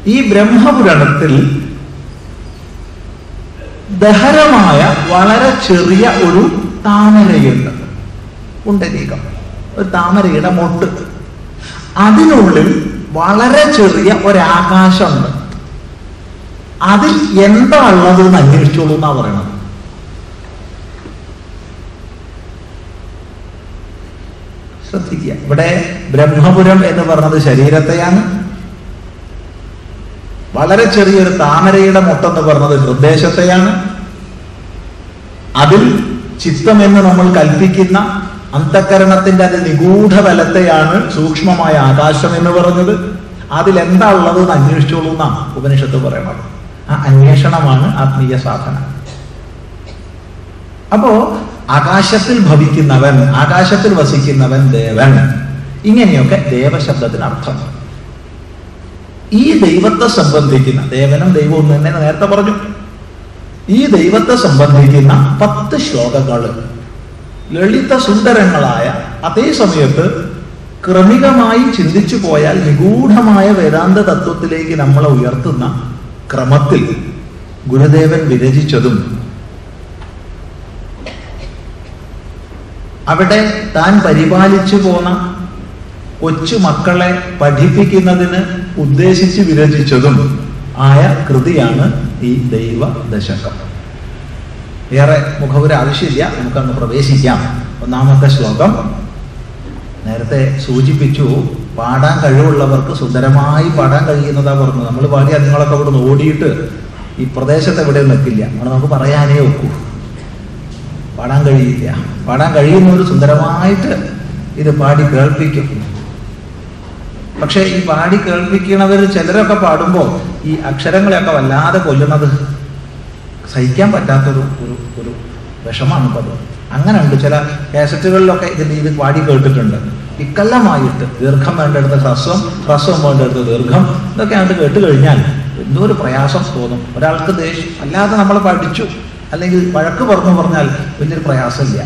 ഈ ബ്രഹ്മപുരണത്തിൽ ദഹരമായ വളരെ ചെറിയ ഒരു താമരയുണ്ട്. ഉണ്ടരീകം ഒരു താമരയുടെ മൊട്ട്. അതിനുള്ളിൽ വളരെ ചെറിയ ഒരാകാശമുണ്ട്. അതിൽ എന്താ ഉള്ളത് എന്ന് അന്വേഷിച്ചോളൂ എന്നാ പറയണത്. ശ്രദ്ധിക്കുക. ഇവിടെ ബ്രഹ്മപുരം എന്ന് പറഞ്ഞത് ശരീരത്തെയാണ്. വളരെ ചെറിയൊരു താമരയുടെ മുട്ടെന്ന് പറഞ്ഞത് ഹൃദ്ദേശത്തെയാണ് അതിൽ ചിത്തം എന്ന് നമ്മൾ കൽപ്പിക്കുന്ന അന്തക്കരണത്തിന്റെ അത് നിഗൂഢ ബലത്തെയാണ് സൂക്ഷ്മമായ ആകാശം എന്ന് പറഞ്ഞത്. അതിൽ എന്താ ഉള്ളത് എന്ന് അന്വേഷിച്ചോളൂ എന്നാണ് ഉപനിഷത്ത് പറയണത് ആ അന്വേഷണമാണ് ആത്മീയ സാധന. അപ്പോ ആകാശത്തിൽ ഭവിക്കുന്നവൻ ആകാശത്തിൽ വസിക്കുന്നവൻ ദേവൻ. ഇങ്ങനെയൊക്കെ ദേവശബ്ദത്തിന് അർത്ഥം. ഈ ദൈവത്തെ സംബന്ധിക്കുന്ന ദേവനും ദൈവവും തന്നെ നേരത്തെ പറഞ്ഞു. ഈ ദൈവത്തെ സംബന്ധിക്കുന്ന പത്ത് ശ്ലോകങ്ങൾ ലളിത സുന്ദരങ്ങളായ അതേ സമയത്ത് ക്രമികമായി ചിന്തിച്ചു പോയാൽ നിഗൂഢമായ വേദാന്ത തത്വത്തിലേക്ക് നമ്മളെ ഉയർത്തുന്ന ക്രമത്തിൽ ഗുരുദേവൻ വിരചിച്ചതും അവിടെ താൻ പരിപാലിച്ചു പോന്ന കൊച്ചു മക്കളെ പഠിപ്പിക്കുന്നതിന് ഉദ്ദേശിച്ച് വിരചിച്ചതും ആയ കൃതിയാണ് ഈ ദൈവ ദശകം ഏറെ മുഖപുര ആവശ്യമില്ല നമുക്കങ്ങ് പ്രവേശിക്കാം. ഒന്നാമത്തെ ശ്ലോകം. നേരത്തെ സൂചിപ്പിച്ചു പാടാൻ കഴിവുള്ളവർക്ക് സുന്ദരമായി പാടാൻ കഴിയുന്നതാ പറഞ്ഞു നമ്മൾ പാടി അതുങ്ങളൊക്കെ നിന്ന് ഓടിയിട്ട് ഈ പ്രദേശത്ത് എവിടെയും നിൽക്കില്ല. അവിടെ നമുക്ക് പറയാനേ ഒക്കൂ. പാടാൻ കഴിയില്ല. പാടാൻ കഴിയുന്നവർ സുന്ദരമായിട്ട് ഇത് പാടി കേൾപ്പിക്കും പക്ഷെ ഈ പാടി കേൾപ്പിക്കുന്നവർ ചിലരൊക്കെ പാടുമ്പോൾ ഈ അക്ഷരങ്ങളെയൊക്കെ വല്ലാതെ കൊല്ലുന്നത് സഹിക്കാൻ പറ്റാത്തൊരു ഒരു ഒരു വിഷമാണ് പത് അങ്ങനെ ഉണ്ട് ചില കാസറ്റുകളിലൊക്കെ ഇതിന്റെ ഇത് പാടി കേട്ടിട്ടുണ്ട്. ഇക്കല്ലമായിട്ട് ദീർഘം വേണ്ടെടുത്ത ഹ്രസ്വം ഹ്രസ്വം വേണ്ടെടുത്ത ദീർഘം ഇതൊക്കെ അങ്ങോട്ട് കേട്ട് കഴിഞ്ഞാൽ എന്തോ ഒരു പ്രയാസം തോന്നും. ഒരാൾക്ക് ദേഷ്യം. അല്ലാതെ നമ്മൾ പഠിച്ചു. അല്ലെങ്കിൽ വഴക്ക് പറഞ്ഞു പറഞ്ഞാൽ വലിയൊരു പ്രയാസമില്ല.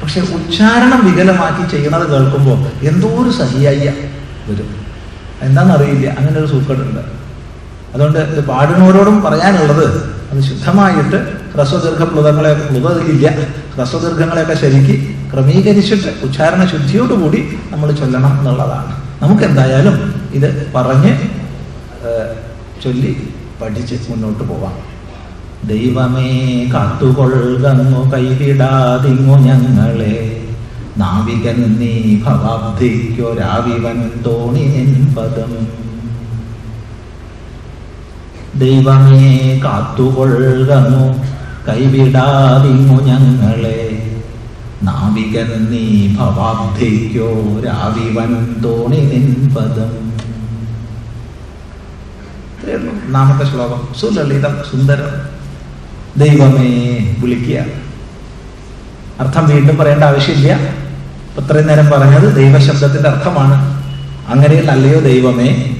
പക്ഷെ ഉച്ചാരണം വികലമാക്കി ചെയ്യുന്നത് കേൾക്കുമ്പോൾ എന്തോ ഒരു സഹിയായ വരും. എന്താണെന്നറിയില്ല അങ്ങനെ ഒരു സൂക്കേടുണ്ട്. അതുകൊണ്ട് ഇത് പാടുന്നവരോടും പറയാനുള്ളത് അത് ശുദ്ധമായിട്ട് ഹ്രസ്വദീർഘ പ്ലുതങ്ങളെ പ്ലുതയില്ല ഹ്രസ്വദീർഘങ്ങളെയൊക്കെ ശരിക്ക് ക്രമീകരിച്ചിട്ട് ഉച്ചാരണ ശുദ്ധിയോടുകൂടി നമ്മൾ ചൊല്ലണം എന്നുള്ളതാണ്. നമുക്ക് എന്തായാലും ഇത് പറഞ്ഞ് ചൊല്ലി പഠിച്ച് മുന്നോട്ട് പോവാം. ദൈവമേ കാത്തുകൊള്ളു കൈവിടാതിങ്ങു ഞങ്ങളെ. നാവികൻ നീ ഭവാബ്ധിക്കൊരാവിവൻ തോണി പദം ദൈവമേ കാത്തുകൊള്ളു കൈവിടാതിങ്ങു ഞങ്ങളെ. നാവികൻ നീ ഭവാബ്ധിക്കൊരാവിവൻ തോണി പദം നാമത്തെ ശ്ലോകം. സുലളിതം സുന്ദരം. ദൈവമേ വിളിക്കുക. അർത്ഥം വീണ്ടും പറയേണ്ട ആവശ്യമില്ല. ഇപ്പൊ ഇത്രയും നേരം പറഞ്ഞത് ദൈവശബ്ദത്തിന്റെ അർത്ഥമാണ്. അങ്ങനെയുള്ള അല്ലയോ ദൈവമേ?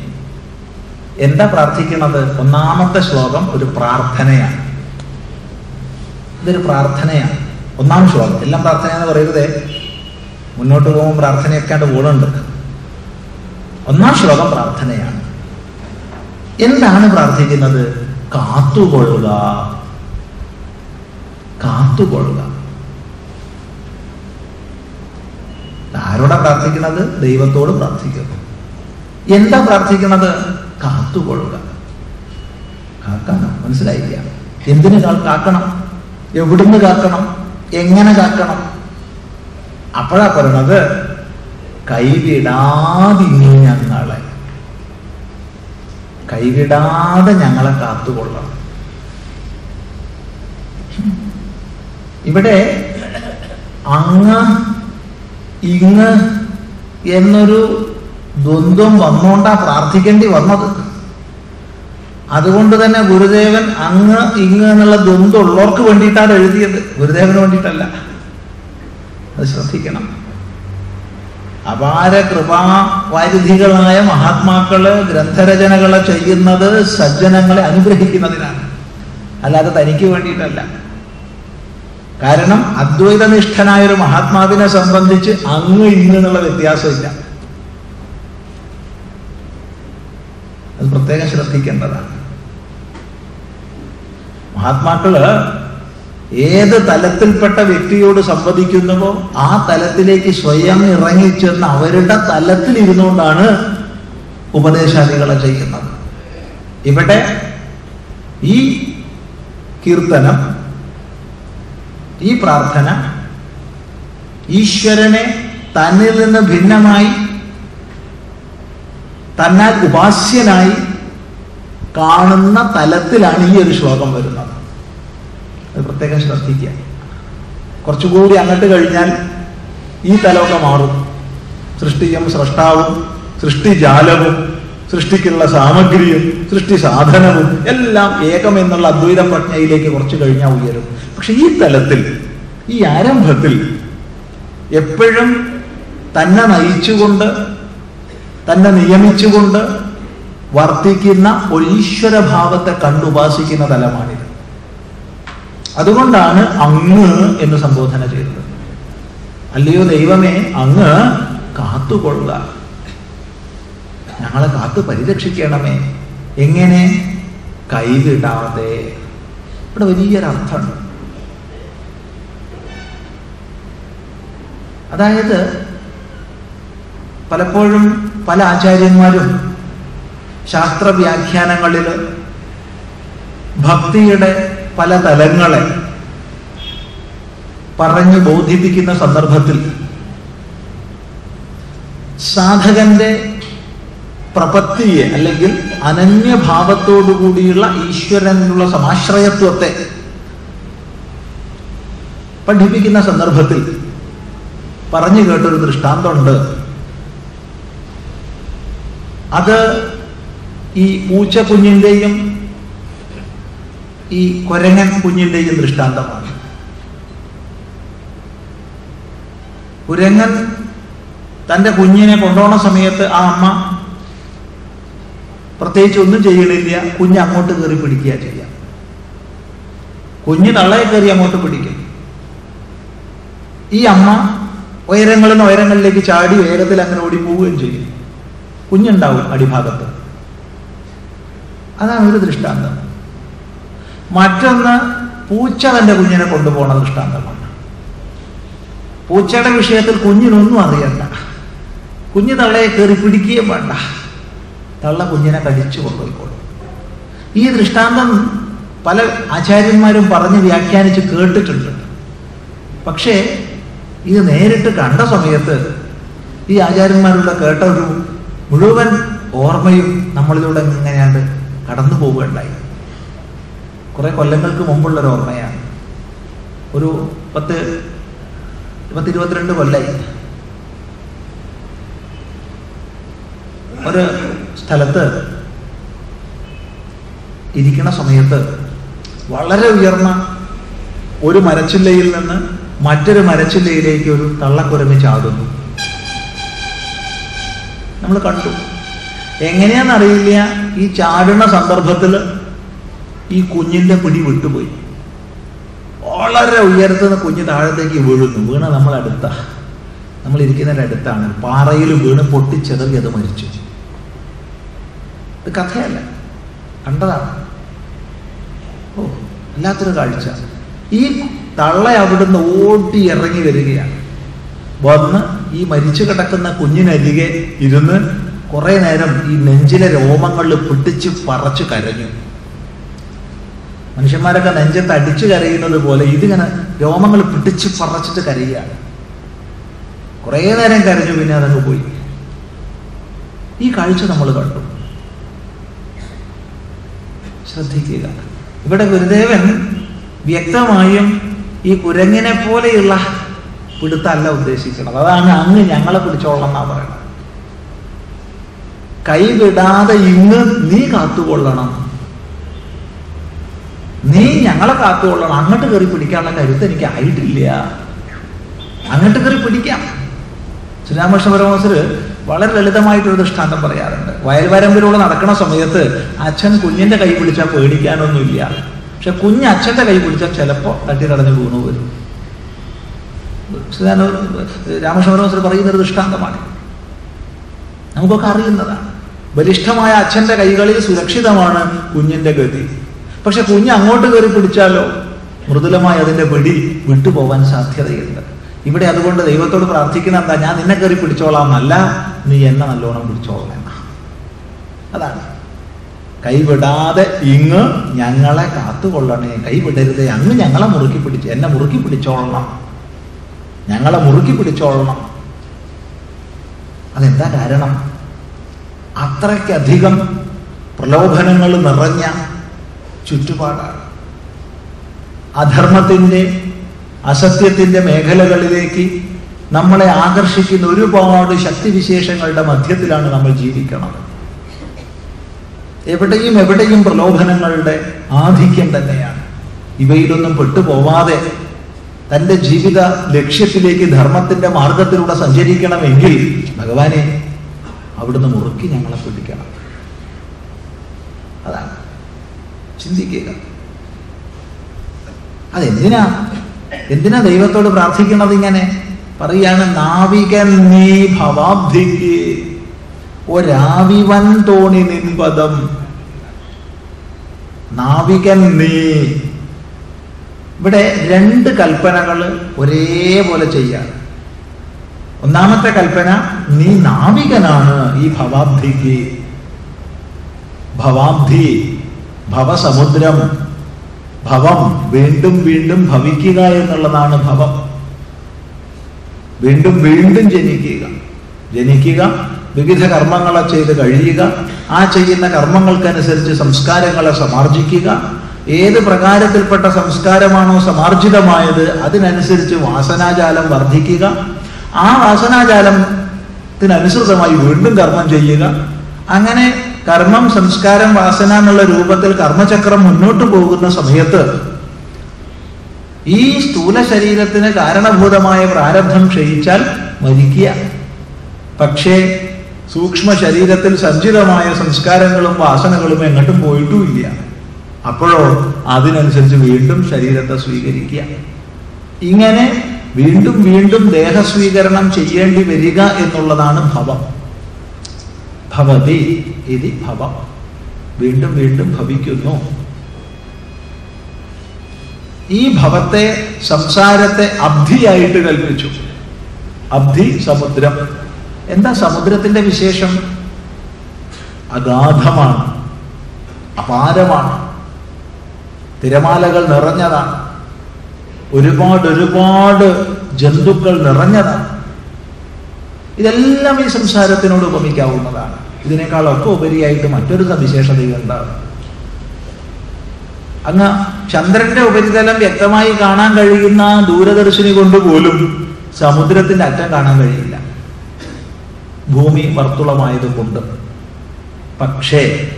എന്താ പ്രാർത്ഥിക്കുന്നത്? ഒന്നാമത്തെ ശ്ലോകം ഒരു പ്രാർത്ഥനയാണ്. ഇതൊരു പ്രാർത്ഥനയാണ്. ഒന്നാം ശ്ലോകം. എല്ലാം പ്രാർത്ഥന എന്ന് പറയരുതേ. മുന്നോട്ട് പോകുമ്പോൾ പ്രാർത്ഥനയൊക്കെ ആണ്ട് കൂടുന്നുണ്ട് ഒന്നാം ശ്ലോകം പ്രാർത്ഥനയാണ്. എന്താണ് പ്രാർത്ഥിക്കുന്നത്? കാത്തുകൊള്ളുക. കാത്തുകൊള്ളുക. ആരോടാ പ്രാർത്ഥിക്കുന്നത് ദൈവത്തോട് പ്രാർത്ഥിക്കുന്നു എന്താ പ്രാർത്ഥിക്കുന്നത് കാത്തുകൊള്ളുക. കാക്കണം? മനസ്സിലായില്ല. എന്തിനു കാക്കണം? എവിടുന്ന് കാക്കണം? എങ്ങനെ കാക്കണം? അപ്പോഴാ പറയണത് കൈവിടാതിനി ഞങ്ങളെ കൈവിടാതെ ഞങ്ങളെ കാത്തുകൊള്ളണം. ഇവിടെ അങ്ങ് ഇങ്ങ് എന്നൊരു ദ്വന്ദ്വം വന്നോണ്ടാ പ്രാർത്ഥിക്കേണ്ടി വന്നത്. അതുകൊണ്ട് തന്നെ ഗുരുദേവൻ അങ്ങ് ഇങ്ങ് എന്നുള്ള ദ്വന്ദ്വം ഉള്ളവർക്ക് വേണ്ടിയിട്ടാണ് എഴുതിയത്. ഗുരുദേവന് വേണ്ടിയിട്ടല്ല. അത് ശ്രദ്ധിക്കണം. അപാര കൃപാവാരിധികളായ മഹാത്മാക്കൾ ഗ്രന്ഥരചനകളെ ചെയ്യുന്നത് സജ്ജനങ്ങളെ അനുഗ്രഹിക്കുന്നതിനാണ്. അല്ലാതെ തനിക്ക് വേണ്ടിയിട്ടല്ല. കാരണം അദ്വൈതനിഷ്ഠനായ ഒരു മഹാത്മാവിനെ സംബന്ധിച്ച് അങ്ങ് ഇങ്ങ് എന്നുള്ള വ്യത്യാസമില്ല. അത് പ്രത്യേകം ശ്രദ്ധിക്കേണ്ടതാണ്. മഹാത്മാക്കൾ ഏത് തലത്തിൽപ്പെട്ട വ്യക്തിയോട് സംവദിക്കുന്നുവോ ആ തലത്തിലേക്ക് സ്വയം ഇറങ്ങിച്ചെന്ന് അവരുടെ തലത്തിൽ ഇരുന്നുകൊണ്ടാണ് ഉപദേശാദികളെ ചെയ്യുന്നത്. ഇവിടെ ഈ കീർത്തനം ഈ പ്രാർത്ഥന ഈശ്വരനെ തന്നിൽ നിന്ന് ഭിന്നമായി തന്നാൽ ഉപാസ്യനായി കാണുന്ന തലത്തിലാണ് ഈ ഒരു ശ്ലോകം വരുന്നത്. അത് പ്രത്യേകം ശ്രദ്ധിക്കുക. കുറച്ചുകൂടി അങ്ങോട്ട് കഴിഞ്ഞാൽ ഈ തലമൊക്കെ മാറും. സൃഷ്ടിയും സൃഷ്ടാവും സൃഷ്ടിജാലവും സൃഷ്ടിക്കുള്ള സാമഗ്രിയും സൃഷ്ടി സാധനവും എല്ലാം ഏകം എന്നുള്ള അദ്വൈത പ്രജ്ഞയിലേക്ക് കുറച്ച് കഴിഞ്ഞാൽ ഉയരും. പക്ഷെ ഈ തലത്തിൽ ഈ ആരംഭത്തിൽ എപ്പോഴും തന്നെ നയിച്ചുകൊണ്ട് തന്നെ നിയമിച്ചുകൊണ്ട് വർത്തിക്കുന്ന ഒരു ഈശ്വരഭാവത്തെ കണ്ടുപാസിക്കുന്ന തലമാണിത്. അതുകൊണ്ടാണ് അങ്ങ് എന്ന് സംബോധന ചെയ്തത്. അല്ലയോ ദൈവമേ അങ്ങ് കാത്തുകൊള്ളുക. ഞങ്ങളെ കാത്തു പരിരക്ഷിക്കണമേ. എങ്ങനെ? കൈവിടാതെ. ഇവിടെ വലിയൊരർത്ഥമുണ്ട് അതായത് പലപ്പോഴും പല ആചാര്യന്മാരും ശാസ്ത്രവ്യാഖ്യാനങ്ങളിൽ ഭക്തിയുടെ പല തലങ്ങളെ പറഞ്ഞു ബോധിപ്പിക്കുന്ന സന്ദർഭത്തിൽ സാധകന്റെ പ്രപത്തിയെ അല്ലെങ്കിൽ അനന്യഭാവത്തോടുകൂടിയുള്ള ഈശ്വരനുള്ള സമാശ്രയത്വത്തെ പഠിപ്പിക്കുന്ന സന്ദർഭത്തിൽ പറഞ്ഞു കേട്ടൊരു ദൃഷ്ടാന്തമുണ്ട്. അത് ഈ പൂച്ച കുഞ്ഞിന്റെയും ഈ കൊരങ്ങൻ കുഞ്ഞിന്റെയും ദൃഷ്ടാന്തമാണ്. കുരങ്ങൻ തന്റെ കുഞ്ഞിനെ കൊണ്ടുപോണ സമയത്ത് ആ അമ്മ പ്രത്യേകിച്ച് ഒന്നും ചെയ്യണില്ല. കുഞ്ഞ് അങ്ങോട്ട് കയറി പിടിക്കുക ചെയ്യാം. കുഞ്ഞ് തള്ളയെ കയറി അങ്ങോട്ട് പിടിക്കും. ഈ അമ്മ ഉയരങ്ങളിൽ നിന്ന് ഉയരങ്ങളിലേക്ക് ചാടി വേഗത്തിൽ അങ്ങനെ ഓടി പോവുകയും ചെയ്യും. കുഞ്ഞുണ്ടാവും അടിഭാഗത്ത്. അതാണ് ഒരു ദൃഷ്ടാന്തം. മറ്റൊന്ന് പൂച്ച തന്റെ കുഞ്ഞിനെ കൊണ്ടുപോകുന്ന ദൃഷ്ടാന്തമാണ്. പൂച്ചയുടെ വിഷയത്തിൽ കുഞ്ഞിനൊന്നും അറിയണ്ട. കുഞ്ഞു തള്ളയെ കയറി പിടിക്കുകയും വേണ്ട. തള്ള കുഞ്ഞിനെ കടിച്ചു കൊണ്ടുപോയിക്കോളും. ഈ ദൃഷ്ടാന്തം പല ആചാര്യന്മാരും പറഞ്ഞ് വ്യാഖ്യാനിച്ച് കേട്ടിട്ടുണ്ട്. പക്ഷേ ഇത് നേരിട്ട് കണ്ട സമയത്ത് ഈ ആചാര്യന്മാരുടെ കേട്ട ഒരു മുഴുവൻ ഓർമ്മയും നമ്മളിലൂടെ ഇങ്ങനെയാണ്ട് കടന്നു പോവുകയുണ്ടായി. കുറെ കൊല്ലങ്ങൾക്ക് മുമ്പുള്ള ഒരു ഓർമ്മയാണ്. ഒരു പത്ത് പത്ത് ഇരുപത്തിരണ്ട് കൊല്ലായി. ഒരു സ്ഥലത്ത് ഇരിക്കുന്ന സമയത്ത് വളരെ ഉയർന്ന ഒരു മരച്ചില്ലയിൽ നിന്ന് മറ്റൊരു മരച്ചില്ലയിലേക്ക് ഒരു തള്ളക്കുരമി ചാടുന്നു. നമ്മൾ കണ്ടു. എങ്ങനെയാണെന്നറിയില്ല. ഈ ചാടുന്ന സന്ദർഭത്തിൽ ഈ കുഞ്ഞിന്റെ പിടി വിട്ടുപോയി. വളരെ ഉയരത്തുനിന്ന് കുഞ്ഞ് താഴത്തേക്ക് വീഴുന്നു. വീണ നമ്മൾ നമ്മളിരിക്കുന്നതിന്റെ അടുത്താണ്. പാറയിൽ വീണ് പൊട്ടിച്ചെതറി അത് മരിച്ചു. ഇത് കഥയല്ല. കണ്ടതാണ്. ഓ വല്ലാത്തൊരു കാഴ്ച. ഈ തള്ള അവിടുന്ന് ഓടി ഇറങ്ങി വരികയാണ്. വന്ന് ഈ മരിച്ചു കിടക്കുന്ന കുഞ്ഞിനരികെ ഇരുന്ന് കുറെ നേരം ഈ നെഞ്ചിലെ രോമങ്ങളിൽ പിടിച്ച് പറച്ചു കരഞ്ഞു. മനുഷ്യന്മാരൊക്കെ നെഞ്ചത്ത് അടിച്ചു കരയുന്നത് പോലെ ഇതിങ്ങനെ രോമങ്ങൾ പിടിച്ച് പറച്ചിട്ട് കരയുകയാണ്. കുറേ നേരം കരഞ്ഞു പിന്നെ അതങ്ങ് പോയി. ഈ കാഴ്ച നമ്മൾ കണ്ടു. ശ്രദ്ധിക്കുക. ഇവിടെ ഗുരുദേവൻ വ്യക്തമായും ഈ കുരങ്ങിനെ പോലെയുള്ള പിടുത്തല്ല ഉദ്ദേശിക്കുന്നത്. അതാണ് അങ്ങ് ഞങ്ങളെ പിടിച്ചോളണം എന്നാ പറയുന്നത് കൈവിടാതെ ഇന്ന് നീ കാത്തുകൊള്ളണം. നീ ഞങ്ങളെ കാത്തുകൊള്ളണം. അങ്ങോട്ട് കയറി പിടിക്കാനുള്ള കരുത്ത് എനിക്ക് ആയിട്ടില്ല. അങ്ങോട്ട് കയറി പിടിക്കാം. ശ്രീരാമകൃഷ്ണ പരമഹംസര് വളരെ ലളിതമായിട്ടൊരു ദൃഷ്ടാന്തം പറയാറുണ്ട്. വയൽവരമ്പിലൂടെ നടക്കുന്ന സമയത്ത് അച്ഛൻ കുഞ്ഞിന്റെ കൈ പിടിച്ചാൽ പേടിക്കാനൊന്നുമില്ല. പക്ഷെ കുഞ്ഞ് അച്ഛന്റെ കൈ പിടിച്ചാൽ ചിലപ്പോൾ തട്ടിത്തടഞ്ഞ് വീണു വരും. പറയുന്ന ഒരു ദൃഷ്ടാന്തമാണ്. നമുക്കൊക്കെ അറിയുന്നതാണ്. ബലിഷ്ഠമായ അച്ഛന്റെ കൈകളിൽ സുരക്ഷിതമാണ് കുഞ്ഞിന്റെ ഗതി. പക്ഷെ കുഞ്ഞ് അങ്ങോട്ട് കയറി പിടിച്ചാലോ? മൃദുലമായി അതിന്റെ പിടി വിട്ടുപോകാൻ സാധ്യതയുണ്ട്. ഇവിടെ അതുകൊണ്ട് ദൈവത്തോട് പ്രാർത്ഥിക്കുന്ന എന്താ? ഞാൻ നിന്നെ കയറി പിടിച്ചോളാം എന്നല്ല നീ എന്നെ നല്ലോണം പിടിച്ചോളാം അതാണ്. കൈവിടാതെ ഇങ്ങ് ഞങ്ങളെ കാത്തുകൊള്ളണേ. കൈവിടരുത്. അങ്ങ് ഞങ്ങളെ മുറുക്കി പിടിച്ച് എന്നെ മുറുക്കി പിടിച്ചോളണം. ഞങ്ങളെ മുറുക്കി പിടിച്ചോളണം. അതെന്താ കാരണം? അത്രയ്ക്കധികം പ്രലോഭനങ്ങൾ നിറഞ്ഞ ചുറ്റുപാടാണ്. അധർമ്മത്തിന്റെ അസത്യത്തിന്റെ മേഖലകളിലേക്ക് നമ്മളെ ആകർഷിക്കുന്ന ഒരുപാട് ശക്തിവിശേഷങ്ങളുടെ മധ്യത്തിലാണ് നമ്മൾ ജീവിക്കുന്നത് എവിടെയും എവിടെയും പ്രലോഭനങ്ങളുടെ ആധിക്യം തന്നെയാണ്. ഇവയിലൊന്നും പെട്ടുപോവാതെ തന്റെ ജീവിത ലക്ഷ്യത്തിലേക്ക് ധർമ്മത്തിന്റെ മാർഗത്തിലൂടെ സഞ്ചരിക്കണമെങ്കിൽ ഭഗവാനെ അവിടുന്ന് മുറുക്കി ഞങ്ങളെ പിടിക്കണം. അതാണ്. ചിന്തിക്കുക. അതെന്തിനാ? എന്തിനാ ദൈവത്തോട് പ്രാർത്ഥിക്കുന്നത് ഇങ്ങനെ? പറയാണ് നാവികൻ നീ ഭവാബ്ധിക്ക് ഒരാവിവൻ തോണി നിൻപദം. നാവികൻ നീ ഇവിടെ രണ്ട് കൽപ്പനകൾ ഒരേപോലെ ചെയ്യാണ്. ഒന്നാമത്തെ കൽപ്പന നീ നാവികനാണ് ഈ ഭവാബ്ധിക്ക്. ഭവാബ്ധി ഭവസമുദ്രം ഭവം വീണ്ടും വീണ്ടും ഭവിക്കുക എന്നുള്ളതാണ് ഭവം. വീണ്ടും വീണ്ടും ജനിക്കുക. ജനിക്കുക വിവിധ കർമ്മങ്ങളെ ചെയ്ത് കഴിയുക ആ ചെയ്യുന്ന കർമ്മങ്ങൾക്കനുസരിച്ച് സംസ്കാരങ്ങളെ സമാർജിക്കുക. ഏത് പ്രകാരത്തിൽപ്പെട്ട സംസ്കാരമാണോ സമാർജിതമായത് അതിനനുസരിച്ച് വാസനാജാലം വർദ്ധിക്കുക. ആ വാസനാജാലത്തിനനുസൃതമായി വീണ്ടും കർമ്മം ചെയ്യുക. അങ്ങനെ കർമ്മം സംസ്കാരം വാസന എന്നുള്ള രൂപത്തിൽ കർമ്മചക്രം മുന്നോട്ട് പോകുന്ന സമയത്ത് ഈ സ്ഥൂല ശരീരത്തിന് കാരണഭൂതമായ പ്രാരബ്ധം ക്ഷയിച്ചാൽ മരിക്കുക. പക്ഷേ സൂക്ഷ്മ ശരീരത്തിൽ സഞ്ചിതമായ സംസ്കാരങ്ങളും വാസനകളും എങ്ങോട്ടും പോയിട്ടുമില്ല. അപ്പോഴോ അതിനനുസരിച്ച് വീണ്ടും ശരീരത്തെ സ്വീകരിക്കുക. ഇങ്ങനെ വീണ്ടും വീണ്ടും ദേഹസ്വീകരണം ചെയ്യേണ്ടി വരിക എന്നുള്ളതാണ് ഭവം. ഭവതി ഇതി ഭവ. വീണ്ടും വീണ്ടും ഭവിക്കുന്നു. ഈ ഭവത്തെ സംസാരത്തെ അബ്ധിയായിട്ട് കൽപ്പിച്ചു. അബ്ധി സമുദ്രം. എന്താ സമുദ്രത്തിന്റെ വിശേഷം? അഗാധമാണ്. അപാരമാണ്. തിരമാലകൾ നിറഞ്ഞതാണ്. ഒരുപാട് ഒരുപാട് ജന്തുക്കൾ നിറഞ്ഞതാണ്. ഇതെല്ലാം ഈ സംസാരത്തിനോട് ഉപമിക്കാവുന്നതാണ്. ഇതിനേക്കാളൊക്കെ ഉപരിയായിട്ട് മറ്റൊരു സവിശേഷതയും ഉണ്ടാകും. അങ്ങ് ചന്ദ്രന്റെ ഉപരിതലം വ്യക്തമായി കാണാൻ കഴിയുന്ന ദൂരദർശിനി കൊണ്ട് പോലും സമുദ്രത്തിന്റെ അറ്റം കാണാൻ കഴിയില്ല. ഭൂമി വർത്തുളമായത് കൊണ്ട്. പക്ഷേ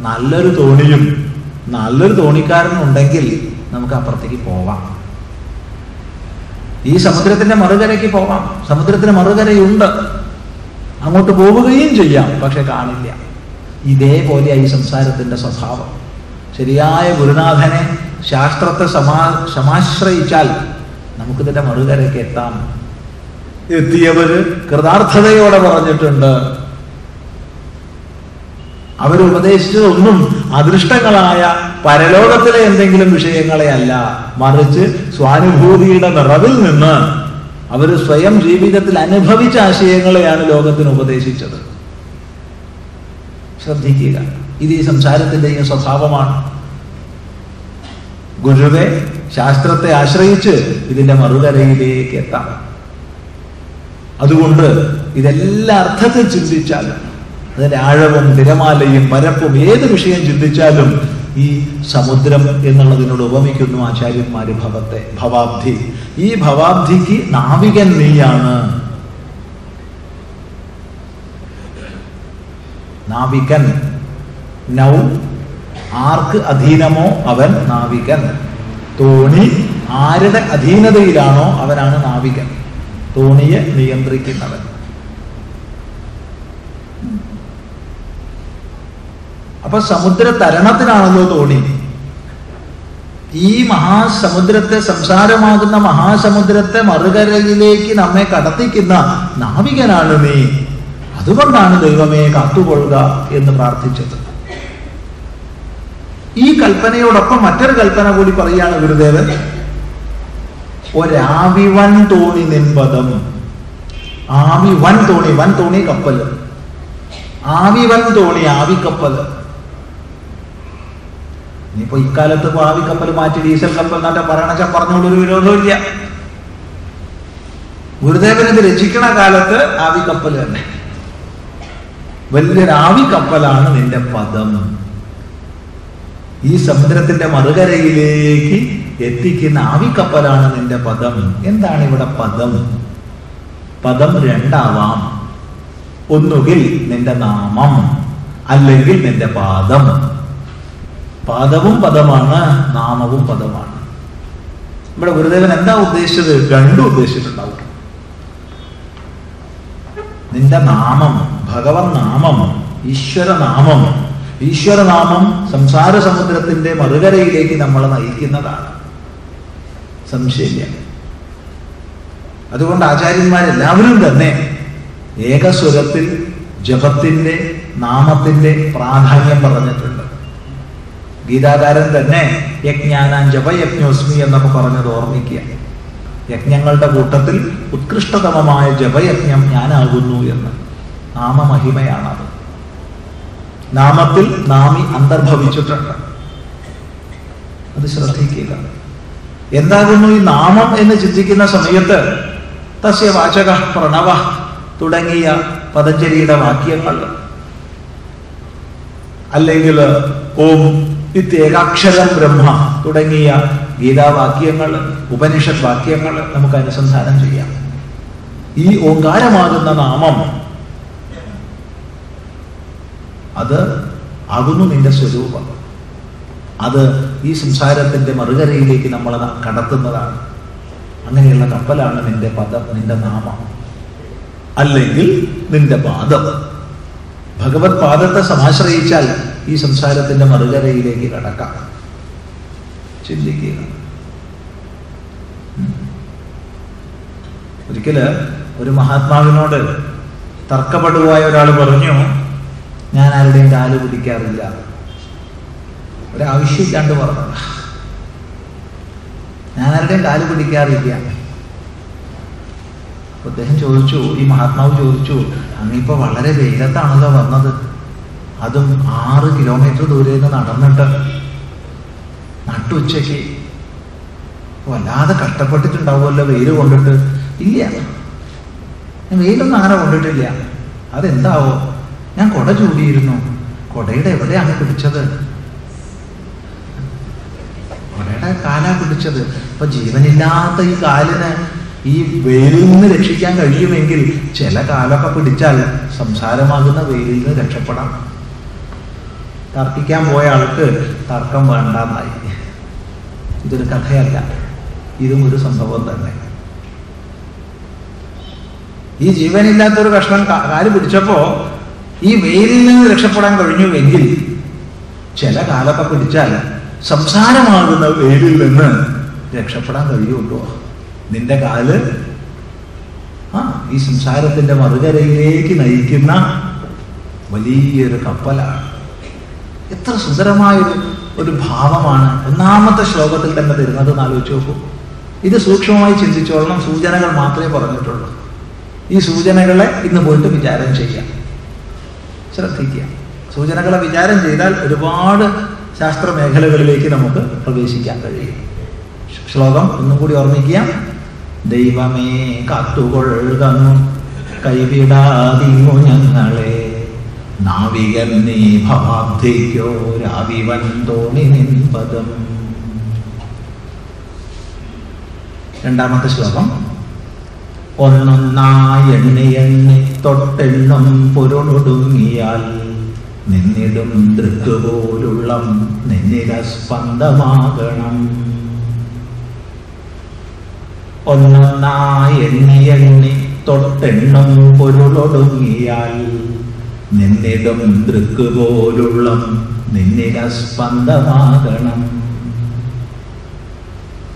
നല്ലൊരു തോണിയും നല്ലൊരു തോണിക്കാരനും ഉണ്ടെങ്കിൽ നമുക്ക് അപ്പുറത്തേക്ക് പോവാം. ഈ സമുദ്രത്തിന്റെ മറുകരയ്ക്ക് പോവാം. സമുദ്രത്തിന് മറുകരയുണ്ട്. അങ്ങോട്ട് പോവുകയും ചെയ്യാം പക്ഷെ കാണില്ല. ഇതേപോലെ ഈ സംസാരത്തിന്റെ സ്വഭാവം. ശരിയായ ഗുരുനാഥനെ ശാസ്ത്രത്തെ സമാ സമാശ്രയിച്ചാൽ നമുക്കിതിന്റെ മറുകരയ്ക്ക് എത്താം. എത്തിയവര് കൃതാർത്ഥതയോടെ പറഞ്ഞിട്ടുണ്ട്. അവരുപദേശിച്ചതൊന്നും അദൃഷ്ടങ്ങളായ പരലോകത്തിലെ എന്തെങ്കിലും വിഷയങ്ങളെ അല്ല. മറിച്ച് സ്വാനുഭൂതിയുടെ നിറവിൽ നിന്ന് അവർ സ്വയം ജീവിതത്തിൽ അനുഭവിച്ച ആശയങ്ങളെയാണ് ലോകത്തിന് ഉപദേശിച്ചത്. ശ്രദ്ധിക്കുക. ഇത് ഈ സംസാരത്തിന്റെയും സ്വഭാവമാണ്. ഗുരുവെ ശാസ്ത്രത്തെ ആശ്രയിച്ച് ഇതിന്റെ മറുകരയിലേക്ക് എത്താം. അതുകൊണ്ട് ഇതെല്ലാ അർത്ഥത്തിൽ ചിന്തിച്ചാലും അതിന്റെ ആഴവും തിരമാലയും പരപ്പും ഏത് വിഷയം ചിന്തിച്ചാലും ഈ സമുദ്രം എന്നുള്ളതിനോട് ഉപമിക്കുന്നു ആചാര്യന്മാര് ഭവത്തെ ഭവാബ്ധി. ഈ ഭവാബ്ധിക്ക് നാവികൻ നീയാണ്. നാവികൻ. നൗ ആർക്ക് അധീനമോ അവൻ നാവികൻ. തോണി ആരുടെ അധീനതയിലാണോ അവനാണ് നാവികൻ. തോണിയെ നിയന്ത്രിക്കുന്നവൻ. അപ്പൊ സമുദ്ര തരണത്തിനാണല്ലോ തോണി. ഈ മഹാസമുദ്രത്തെ സംസാരമാകുന്ന മഹാസമുദ്രത്തെ മറുകരയിലേക്ക് നമ്മെ കടത്തിക്കുന്ന നാവികനാണ് നീ അതുകൊണ്ടാണ് ദൈവമേ കാത്തുകൊള്ളുക എന്ന് പ്രാർത്ഥിച്ചത്. ഈ കൽപ്പനയോടൊപ്പം മറ്റൊരു കൽപ്പന കൂടി പറയുകയാണ് ഗുരുദേവൻ. ഒരാവിവൻ തോണി നിൻപദം. ആവി വൻ തോണി വൻ തോണി കപ്പൽ ആവിവൻ തോണി ആവിക്കപ്പൽ ഇനിയിപ്പോ ഇക്കാലത്ത് ഭാവി കപ്പൽ മാറ്റി ഡീസൽ കപ്പൽ എന്നൊക്കെ പറയണച്ച പറഞ്ഞോണ്ട് ഒരു ഇല്ല ഗുരുദേവൻ ഇത് രചിക്കണ കാലത്ത് ആവി കപ്പൽ തന്നെ. വലിയൊരു ആവിക്കപ്പലാണ് നിന്റെ പദം. ഈ സമുദ്രത്തിന്റെ മറുകരയിലേക്ക് എത്തിക്കുന്ന ആവി കപ്പലാണ് നിന്റെ പദം. എന്താണ് ഇവിടെ പദം? പദം രണ്ടാവാം. ഒന്നുകിൽ നിന്റെ നാമം അല്ലെങ്കിൽ നിന്റെ പാദം. പാദവും പദമാണ് നാമവും പദമാണ്. ഇവിടെ ഗുരുദേവൻ എന്താ ഉദ്ദേശിച്ചത്? രണ്ടും ഉദ്ദേശിച്ചിട്ടുണ്ടാവും. നിന്റെ നാമം ഭഗവത് നാമം ഈശ്വരനാമം ഈശ്വരനാമം സംസാര സമുദ്രത്തിന്റെ മറുകരയിലേക്ക് നമ്മളെ നയിക്കുന്നതാണ്. സംശയമില്ല. അതുകൊണ്ട് ആചാര്യന്മാരെല്ലാവരും തന്നെ ഏകസ്വരത്തിൽ ജപത്തിന്റെ നാമത്തിന്റെ പ്രാധാന്യം പറഞ്ഞിട്ടുണ്ട്. ഗീതാകാരൻ തന്നെ യജ്ഞാനാഞ്ജപ യജ്ഞോസ്മി എന്നൊക്കെ പറഞ്ഞത് ഓർമ്മിക്കുക. യജ്ഞങ്ങളുടെ കൂട്ടത്തിൽ ഉത്കൃഷ്ടതമമായ ജപയജ്ഞം ഞാനാകുന്നു എന്ന്. നാമമഹിമയാണത്. നാമത്തിൽ നാമി അന്തർഭവിച്ചിട്ടുണ്ട്. അത് ശ്രദ്ധിക്കുക. എന്താകുന്നു ഈ നാമം എന്ന് ചിന്തിക്കുന്ന സമയത്ത് തസ്യ വാചക പ്രണവ തുടങ്ങിയ പതഞ്ജലിയുടെ വാക്യങ്ങൾ അല്ലെങ്കിൽ ഓം ഇത്യേകാക്ഷരം ബ്രഹ്മ തുടങ്ങിയ ഗീതാവാക്യങ്ങൾ ഉപനിഷത് വാക്യങ്ങൾ നമുക്ക് അനുസന്ധാനം ചെയ്യാം. ഈ ഓങ്കാരമാകുന്ന നാമം അത് ആകുന്നു നിന്റെ സ്വരൂപം. അത് ഈ സംസാരത്തിന്റെ മറുകരയിലേക്ക് നമ്മൾ കടത്തുന്നതാണ്. അങ്ങനെയുള്ള കപ്പലാണ് നിന്റെ പദം നിന്റെ നാമം. അല്ലെങ്കിൽ നിന്റെ പാദം. ഭഗവത് പാദത്തെ സമാശ്രയിച്ചാൽ ഈ സംസാരത്തിന്റെ മറുകരയിലേക്ക് കടക്കാം. ചിന്തിക്കുക. ഒരിക്കൽ ഒരു മഹാത്മാവിനോട് തർക്കപ്പെടുവായ ഒരാൾ പറഞ്ഞു ഞാൻ ആരുടെയും കാൽ പിടിക്കാറില്ല. ഒരാവശ്യമില്ലാണ്ട് പറഞ്ഞു ഞാൻ ആരുടെയും കാൽ പിടിക്കാറില്ല. അദ്ദേഹം ചോദിച്ചു ഈ മഹാത്മാവ് ചോദിച്ചു അങ്ങിപ്പോ വളരെ വെയിലത്താണല്ലോ വന്നത്. അതും ആറ് കിലോമീറ്റർ ദൂരെ നിന്ന് നടന്നിട്ട് നട്ടുച്ചയ്ക്ക്. വല്ലാതെ കഷ്ടപ്പെട്ടിട്ടുണ്ടാവുമല്ലോ വെയിൽ കൊണ്ടിട്ട്. ഇല്ല. വെയിലൊന്നും അങ്ങനെ കൊണ്ടിട്ടില്ല. അതെന്താവോ? ഞാൻ കൊട ചൂടിയിരുന്നു. കൊടയുടെ എവിടെയാണ് പിടിച്ചത് കൊടയുടെ കാലാ പിടിച്ചത് അപ്പൊ ജീവനില്ലാത്ത ഈ കാലിന് ഈ വെയിലിൽ നിന്ന് രക്ഷിക്കാൻ കഴിയുമെങ്കിൽ ചില കാലൊക്കെ പിടിച്ചാൽ സംസാരമാകുന്ന വെയിലിൽ നിന്ന് രക്ഷപ്പെടാം. തർക്കിക്കാൻ പോയ ആൾക്ക് തർക്കം വേണ്ടെന്നായി. ഇതൊരു കഥയല്ല. ഇതും ഒരു സംഭവം തന്നെ. ഈ ജീവനില്ലാത്തൊരു കഷ്ണം കാൽ പിടിച്ചപ്പോ ഈ വെയിലിൽ നിന്ന് രക്ഷപ്പെടാൻ കഴിഞ്ഞുവെങ്കിൽ ചില കാലൊക്കെ പിടിച്ചാൽ സംസാരമാകുന്ന വെയിലിൽ നിന്ന് രക്ഷപ്പെടാൻ കഴിയുള്ളൂ നിന്റെ കാൽ ആ ഈ സംസാരത്തിന്റെ മറുകരയിലേക്ക് നയിക്കുന്ന വലിയൊരു കപ്പലാണ്. എത്ര സുന്ദരമായൊരു ഒരു ഭാവമാണ് ഒന്നാമത്തെ ശ്ലോകത്തിൽ തന്നെ തരുന്നത് എന്ന് ആലോചിച്ച് നോക്കൂ. ഇത് സൂക്ഷ്മമായി ചിന്തിച്ചോളണം സൂചനകൾ മാത്രമേ പറഞ്ഞിട്ടുള്ളൂ. ഈ സൂചനകളെ ഇന്ന് പോയിട്ട് വിചാരം ചെയ്യാം ശ്രദ്ധിക്കുക. സൂചനകളെ വിചാരം ചെയ്താൽ ഒരുപാട് ശാസ്ത്ര മേഖലകളിലേക്ക് നമുക്ക് പ്രവേശിക്കാൻ കഴിയും. ശ്ലോകം ഒന്നും കൂടി ഓർമ്മിക്കുക. ദൈവമേ കാത്തുകൊള്ളുന്നു കൈവിടാതിങ്ങു ഞങ്ങളെ. നാവികൻ നീ ഭവാബ്ധിക്കോ രാവിവൻ തോണി നിൻപദം രണ്ടാമത്തെ ശ്ലോകം. ഒന്നൊന്നായി എണ്ണി എണ്ണി തൊട്ടെണ്ണം പൊരുളൊടുങ്ങിയാൽ നിന്നിടും ദൃക്കുപോലുള്ള നിന്നില സ്പന്ദമാകണം ഒന്നൊന്നായി എണ്ണി എണ്ണി തൊട്ടെണ്ണം പൊരുളൊടുങ്ങിയാൽ നിന്നിടും ദൃക്കുപോലുള്ള പോലുള്ള സ്പന്ദമാകണം.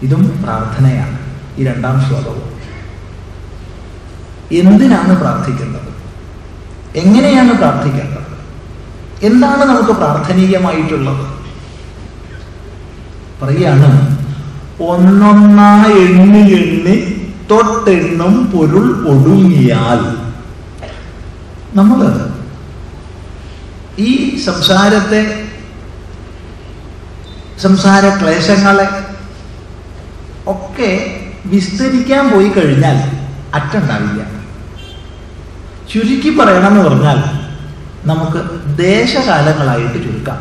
ഇതും പ്രാർത്ഥനയാണ് ഈ രണ്ടാം ശ്ലോകവും. എന്തിനാണ് പ്രാർത്ഥിക്കേണ്ടത്? എങ്ങനെയാണ് പ്രാർത്ഥിക്കേണ്ടത്? എന്താണ് നമുക്ക് പ്രാർത്ഥനീയമായിട്ടുള്ളത്? പറയാണ് ഒന്നൊന്നായി എണ്ണി എണ്ണി തൊട്ടെണ്ണും പൊരുൾ ഒടുങ്ങിയാൽ. നമ്മൾ ഈ സംസാരത്തെ സംസാര ക്ലേശങ്ങളെ ഒക്കെ വിസ്തരിക്കാൻ പോയി കഴിഞ്ഞാൽ അറ്റുണ്ടാവില്ല. ചുരുക്കി പറയണമെന്ന് പറഞ്ഞാൽ നമുക്ക് ദേശകാലങ്ങളായിട്ട് ചുരുക്കാം.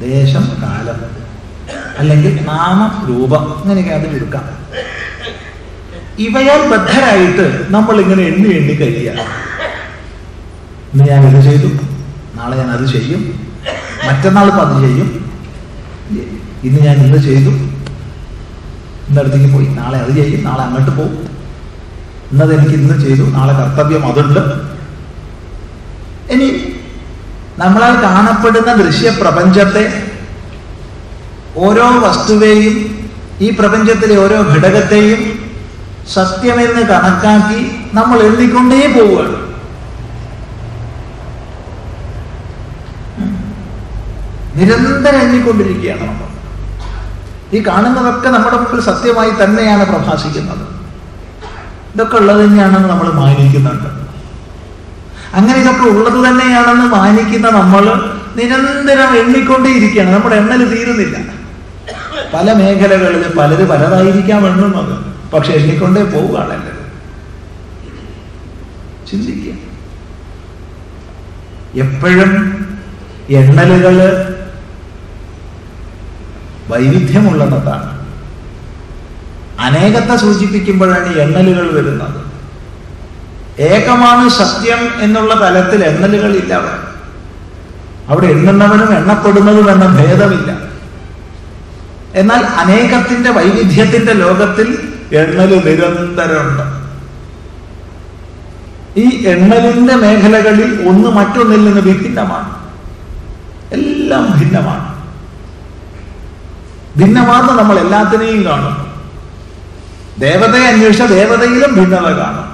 ദേശം കാലം അല്ലെങ്കിൽ നാമം രൂപം ഇങ്ങനെയൊക്കെ അത് ചുരുക്കാം ഇവയാൽ ബദ്ധരായിട്ട് നമ്മൾ ഇങ്ങനെ എണ്ണി എണ്ണി കഴിയുക ഇന്ന് ഞാൻ ഇത് ചെയ്തു? നാളെ ഞാൻ അത് ചെയ്യും. മറ്റന്നാൾ ഇപ്പം അത് ചെയ്യും. ഇന്ന് ഞാൻ ഇന്ന് ചെയ്തു. ഇന്നടുത്തേക്ക് പോയി. നാളെ അത് ചെയ്യും. നാളെ അങ്ങോട്ട് പോകും ഇന്നത് എനിക്ക് ഇന്ന് ചെയ്തു. നാളെ കർത്തവ്യം അതുണ്ട്. ഇനി നമ്മളാൽ കാണപ്പെടുന്ന ദൃശ്യപ്രപഞ്ചത്തെ ഓരോ വസ്തുവേയും ഈ പ്രപഞ്ചത്തിലെ ഓരോ ഘടകത്തെയും സത്യമെന്ന് കണക്കാക്കി നമ്മൾ എഴുതിക്കൊണ്ടേ പോവുകയാണ്. നിരന്തരം എണ്ണിക്കൊണ്ടിരിക്കുകയാണ് നമ്മൾ. ഈ കാണുന്നതൊക്കെ നമ്മുടെ മുമ്പിൽ സത്യമായി തന്നെയാണ് പ്രഭാസിക്കുന്നത് ഇതൊക്കെ ഉള്ളത് തന്നെയാണെന്ന് നമ്മൾ മാനിക്കുന്നുണ്ട്. അങ്ങനെ ഇതൊക്കെ ഉള്ളത് തന്നെയാണെന്ന് മാനിക്കുന്ന നമ്മൾ നിരന്തരം എണ്ണിക്കൊണ്ടേയിരിക്കുകയാണ്. നമ്മുടെ എണ്ണൽ തീരുന്നില്ല. പല മേഖലകളിൽ പലര് പലതായിരിക്കാം എണ്ണുന്നത് പക്ഷെ എണ്ണിക്കൊണ്ടേ പോവുകയാണ് എല്ലാവരും. ചിന്തിക്കുക. എപ്പോഴും എണ്ണലുകൾ വൈവിധ്യമുള്ളതാണ് അനേകത്തെ സൂചിപ്പിക്കുമ്പോഴാണ് എണ്ണലുകൾ വരുന്നത്. ഏകമാണ് സത്യം എന്നുള്ള തലത്തിൽ എണ്ണലുകളില്ല അവിടെ. അവിടെ എണ്ണുന്നവനും എണ്ണപ്പെടുന്നതും എന്ന ഭേദമില്ല. എന്നാൽ അനേകത്തിന്റെ വൈവിധ്യത്തിന്റെ ലോകത്തിൽ എണ്ണൽ നിരന്തരമുണ്ട്. ഈ എണ്ണലിന്റെ മേഖലകളിൽ ഒന്ന് മറ്റൊന്നിൽ നിന്ന് വിഭിന്നമാണ്. എല്ലാം ഭിന്നമാണ്. ഭിന്നമാർന്ന് നമ്മൾ എല്ലാത്തിനെയും കാണും. ദേവതയെ അന്വേഷിച്ച ദേവതയിലും ഭിന്നത കാണും.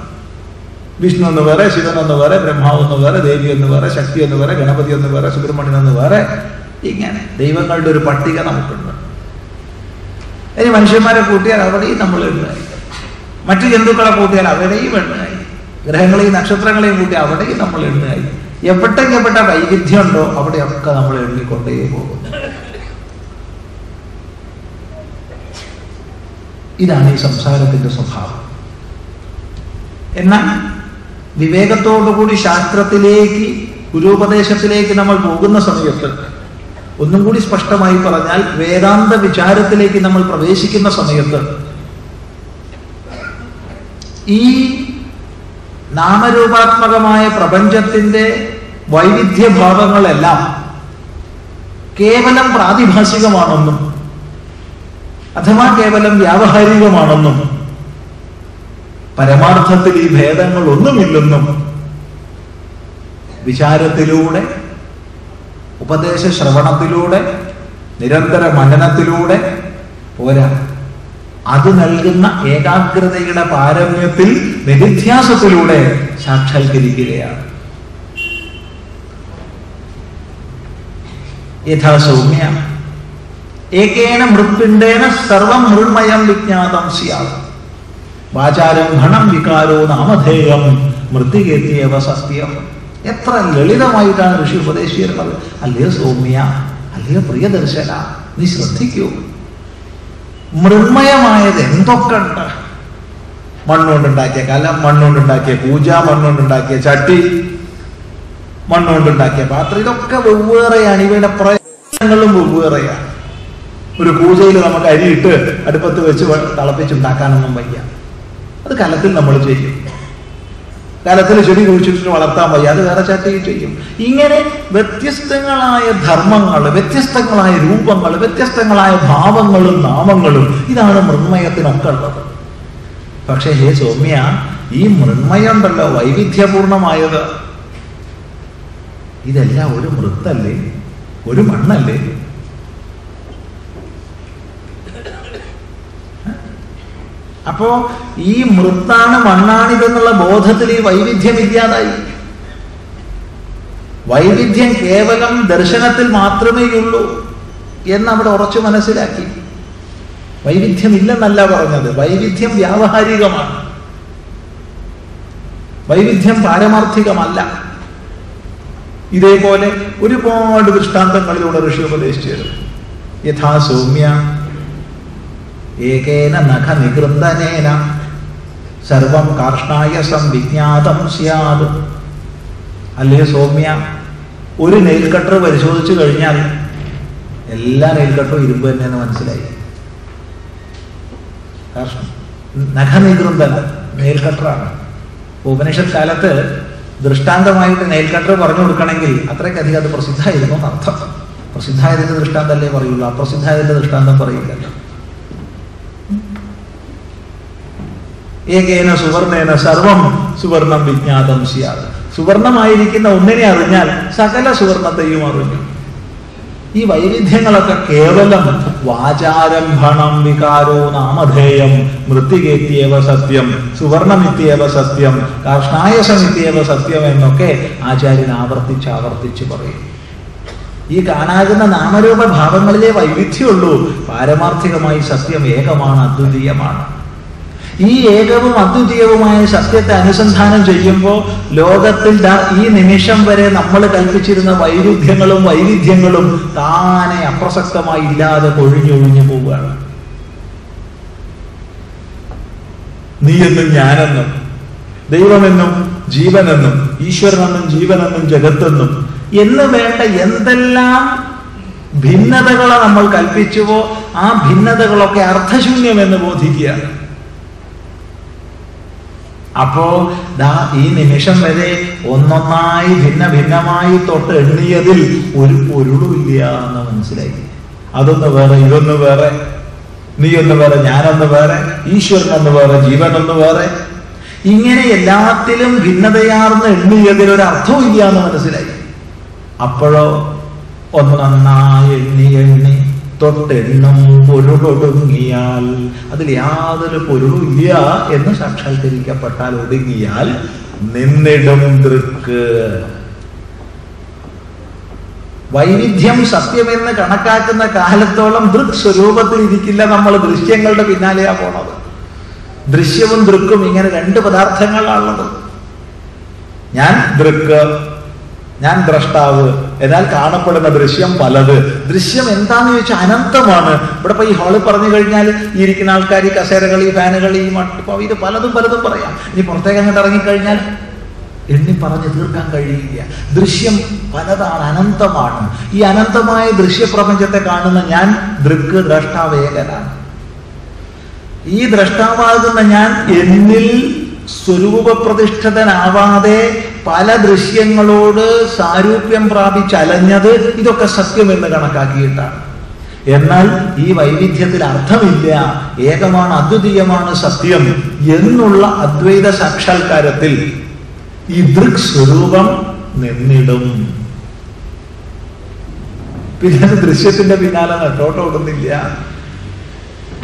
വിഷ്ണു എന്ന് വേറെ ശിവൻ എന്ന് വേറെ ബ്രഹ്മാവ് എന്ന് വേറെ ദേവി എന്ന് വേറെ ശക്തി എന്ന് വേറെ ഗണപതി എന്ന് വേറെ സുബ്രഹ്മണ്യൻ എന്ന് വേറെ ഇങ്ങനെ ദൈവങ്ങളുടെ ഒരു പട്ടിക നമുക്കുണ്ട്. ഇനി മനുഷ്യന്മാരെ കൂട്ടിയാൽ അവിടെയും നമ്മൾ എണ്ണായി മറ്റു ജന്തുക്കളെ കൂട്ടിയാൽ അവിടെയും എണ്ണായി ഗ്രഹങ്ങളെയും നക്ഷത്രങ്ങളെയും കൂട്ടി അവിടെയും നമ്മൾ എണ്ണായി എവിടെ എവിടെ വൈവിധ്യം ഉണ്ടോ അവിടെയൊക്കെ നമ്മൾ എണ്ണിക്കൊണ്ടേ പോകുന്നു. ഇതാണ് ഈ സംസാരത്തിന്റെ സ്വഭാവം. എന്നാൽ വിവേകത്തോടുകൂടി ശാസ്ത്രത്തിലേക്ക് ഗുരുപദേശത്തിലേക്ക് നമ്മൾ പോകുന്ന സമയത്ത് ഒന്നും കൂടി സ്പഷ്ടമായി പറഞ്ഞാൽ വേദാന്ത വിചാരത്തിലേക്ക് നമ്മൾ പ്രവേശിക്കുന്ന സമയത്ത് ഈ നാമരൂപാത്മകമായ പ്രപഞ്ചത്തിന്റെ വൈവിധ്യഭാവങ്ങളെല്ലാം കേവലം പ്രാതിഭാസികമാണെന്നും അഥവാ കേവലം വ്യാവഹാരികമാണെന്നും പരമാർത്ഥത്തിൽ ഈ ഭേദങ്ങൾ ഒന്നുമില്ലെന്നും വിചാരത്തിലൂടെ ഉപദേശ ശ്രവണത്തിലൂടെ നിരന്തര മനനത്തിലൂടെ പോരാ. അത് നൽകുന്ന ഏകാഗ്രതയുടെ പാരമ്യത്തിൽ നിരിധ്യാസത്തിലൂടെ സാക്ഷാത്കരിക്കുകയാണ്. യഥാ സൗമ്യ ഏകേന മൃത്പിണ്ടേന സർവം മൃണ്മയം വിജ്ഞാതം സ്യാത്. വാചാരംഭണം വികാരോ നാമധേയം മൃത്തികേത്തിയവ സത്യം. എത്ര ലളിതമായിട്ടാണ് ഋഷി ഉപദേശിച്ചിരുന്നത് അല്ലയോ സൗമ്യ അല്ലയോ പ്രിയദർശന നീ ശ്രദ്ധിക്കൂ. മൃണ്മയമായത് എന്തൊക്കെ ഉണ്ട് മണ്ണുകൊണ്ടുണ്ടാക്കിയ കലം മണ്ണുകൊണ്ടുണ്ടാക്കിയ പൂജ മണ്ണുകൊണ്ടുണ്ടാക്കിയ ചട്ടി മണ്ണുകൊണ്ടുണ്ടാക്കിയ പാത്രം. ഇതൊക്കെ വെവ്വേറെയാണ് ഇവയുടെ പ്രയത്നങ്ങളും വെവ്വേറെയാണ്. ഒരു പൂജയിൽ നമുക്ക് അരിയിട്ട് അടുപ്പത്ത് വെച്ച് തിളപ്പിച്ചുണ്ടാക്കാനൊന്നും വയ്യ. അത് കലത്തിൽ നമ്മൾ ചെയ്യും. കലത്തിൽ ചെടി കുഴിച്ചിട്ട് വളർത്താൻ വയ്യ. അത് വേറെ ചട്ടയിൽ ചെയ്യും. ഇങ്ങനെ വ്യത്യസ്തങ്ങളായ ധർമ്മങ്ങൾ വ്യത്യസ്തങ്ങളായ രൂപങ്ങൾ വ്യത്യസ്തങ്ങളായ ഭാവങ്ങളും നാമങ്ങളും ഇതാണ് മൃണ്മയത്തിനൊക്കെ ഉള്ളത്. പക്ഷേ ഹേ സൗമ്യ ഈ മൃണ്മയം ഉണ്ടല്ലോ വൈവിധ്യപൂർണമായത്. ഇതെല്ലാം ഒരു മൃത്തല്ലേ? ഒരു മണ്ണല്ലേ? അപ്പോ ഈ മൃത്താണ് മണ്ണാണിതെന്നുള്ള ബോധത്തിൽ ഈ വൈവിധ്യം ഇല്ലാതായി. വൈവിധ്യം കേവലം ദർശനത്തിൽ മാത്രമേ ഉള്ളൂ എന്ന് അവിടെ ഉറച്ചു മനസ്സിലാക്കി. വൈവിധ്യം ഇല്ലെന്നല്ല പറഞ്ഞത്. വൈവിധ്യം വ്യാവഹാരികമാണ്. വൈവിധ്യം പാരമാർത്ഥികമല്ല. ഇതേപോലെ ഒരുപാട് ദൃഷ്ടാന്തങ്ങളിലൂടെ ഋഷി ഉപദേശിച്ചു തരും യഥാ സൗമ്യ ഏകേന നഖ നികൃന്ദനേന സർവം കാർഷ്ണായ സംവിജ്ഞാതം സ്യാത്. അല്ലേ സൗമ്യ? ഒരു നെയിൽ കട്ടർ പരിശോധിച്ചു കഴിഞ്ഞാൽ എല്ലാ നെയിൽ കട്ടറും ഇരുമ്പ് തന്നെയെന്ന് മനസ്സിലായി. നഖനികൃന്ദന നെയിൽ കട്ടറാണ് ഉപനിഷത് കാലത്ത് ദൃഷ്ടാന്തമായിട്ട് നെയിൽ കട്ടർ പറഞ്ഞു കൊടുക്കണമെങ്കിൽ അത്രയ്ക്കധികം അത് പ്രസിദ്ധമായിരുന്നു അർത്ഥം പ്രസിദ്ധമായതിന്റെ ദൃഷ്ടാന്തല്ലേ പറയുള്ളൂ. അപ്രസിദ്ധമായതിന്റെ ദൃഷ്ടാന്തം പറയില്ലല്ലോ ഏകേന സുവർണേന സർവം സുവർണം വിജ്ഞാതം സ്യാത്. സുവർണമായിരിക്കുന്ന ഒന്നിനെ അറിഞ്ഞാൽ സകല സുവർണത്തെയും അറിഞ്ഞു. ഈ വൈവിധ്യങ്ങളൊക്കെ കേവലം വാചാരംഭണം വികാരോ നാമധേയം മൃത്തികേത്യവ സത്യം സുവർണമിത്യവ സത്യം കാഷ്ണായസമിത്യവ സത്യം എന്നൊക്കെ ആചാര്യൻ ആവർത്തിച്ച് ആവർത്തിച്ച് പറയും. ഈ കാണാകുന്ന നാമരൂപ ഭാവങ്ങളിലെ വൈവിധ്യമുള്ളൂ. പാരമാർത്ഥികമായി സത്യം ഏകമാണ് അദ്വിതീയമാണ്. ഈ ഏകവും അദ്വിതീയവുമായ സത്യത്തെ അനുസന്ധാനം ചെയ്യുമ്പോൾ ലോകത്തിൽ ഈ നിമിഷം വരെ നമ്മൾ കൽപ്പിച്ചിരുന്ന വൈരുദ്ധ്യങ്ങളും വൈവിധ്യങ്ങളും താനെ അപ്രസക്തമായി ഇല്ലാതെ കൊഴിഞ്ഞൊഴിഞ്ഞു പോവുകയാണ്. നീയെന്നും ഞാനെന്നും ദൈവമെന്നും ജീവനെന്നും ഈശ്വരനെന്നും ജീവനെന്നും ജഗത്തെന്നും എന്ന് വേണ്ട എന്തെല്ലാം ഭിന്നതകളെ നമ്മൾ കൽപ്പിച്ചുവോ ആ ഭിന്നതകളൊക്കെ അർത്ഥശൂന്യമെന്ന് ബോധിക്കുകയാണ്. അപ്പോ ദാ ഈ നിമിഷം വരെ ഒന്നൊന്നായി ഭിന്ന ഭിന്നമായി തൊട്ട് എണ്ണിയതിൽ ഒരു പൊരുളുമില്ല എന്ന് മനസ്സിലായി. അതൊന്ന് വേറെ ഇതൊന്ന് വേറെ നീ ഒന്ന് വേറെ ഞാനൊന്ന് വേറെ ഈശ്വരൻ ഒന്ന് വേറെ ജീവൻ ഒന്ന് വേറെ. ഇങ്ങനെ എല്ലാത്തിലും ഭിന്നതയാർന്ന് എണ്ണിയതിൽ ഒരു അർത്ഥവും ഇല്ല എന്ന് മനസ്സിലായി. അപ്പോഴോ ഒന്നൊന്നായി എണ്ണി എണ്ണി തൊട്ടെണ്ണം പൊരുളൊടുങ്ങിയാൽ. അതിൽ യാതൊരു പൊരുളില്ല എന്ന് സാക്ഷാത്കരിക്കപ്പെട്ടാൽ ഒടുങ്ങിയാൽ നിന്നിടും ദൃക്ക് വൈവിധ്യം സത്യമെന്ന് കണക്കാക്കുന്ന കാലത്തോളം ദൃക് സ്വരൂപത്തിൽ ഇരിക്കില്ല നമ്മൾ ദൃശ്യങ്ങളുടെ പിന്നാലെയാ പോണത്. ദൃശ്യവും ദൃക്കും ഇങ്ങനെ രണ്ട് പദാർത്ഥങ്ങളാണുള്ളത്. ഞാൻ ദൃക്ക് ഞാൻ ദ്രഷ്ടാവ്. എന്നാൽ കാണപ്പെടുന്ന ദൃശ്യം പലത്. ദൃശ്യം എന്താന്ന് ചോദിച്ചാൽ അനന്തമാണ്. ഇവിടെ ഇപ്പൊ ഈ ഹാളിൽ പറഞ്ഞു കഴിഞ്ഞാൽ ഈ ഇരിക്കുന്ന ആൾക്കാർ ഈ കസേരകൾ ഈ ഫാനുകൾ ഈ മട്ട് ഇത് പലതും പലതും പറയാം. ഇനി പുറത്തേക്ക് അങ്ങോട്ട് ഇറങ്ങിക്കഴിഞ്ഞാൽ എണ്ണി പറഞ്ഞ് തീർക്കാൻ കഴിയില്ല. ദൃശ്യം പലതാണ് അനന്തമാണ്. ഈ അനന്തമായ ദൃശ്യപ്രപഞ്ചത്തെ കാണുന്ന ഞാൻ ദൃക്ക് ദ്രഷ്ടാവേകനാണ്. ഈ ദ്രഷ്ടാവാകുന്ന ഞാൻ എന്നിൽ സ്വരൂപപ്രതിഷ്ഠിതനാവാതെ പല ദൃശ്യങ്ങളോട് സാരൂപ്യം പ്രാപിച്ചലഞ്ഞത് ഇതൊക്കെ സത്യമെന്ന് കണക്കാക്കിയിട്ടാണ്. എന്നാൽ ഈ വൈവിധ്യത്തിൽ അർത്ഥമില്ല. ഏകമാണ് അദ്വിതീയമാണ് സത്യം എന്നുള്ള അദ്വൈത സാക്ഷാത്കാരത്തിൽ ഈ ദൃക് സ്വരൂപം നിന്നിടും. പിന്നെ ദൃശ്യത്തിന്റെ പിന്നാലെ നെട്ടോട്ടം ഓടുന്നില്ല.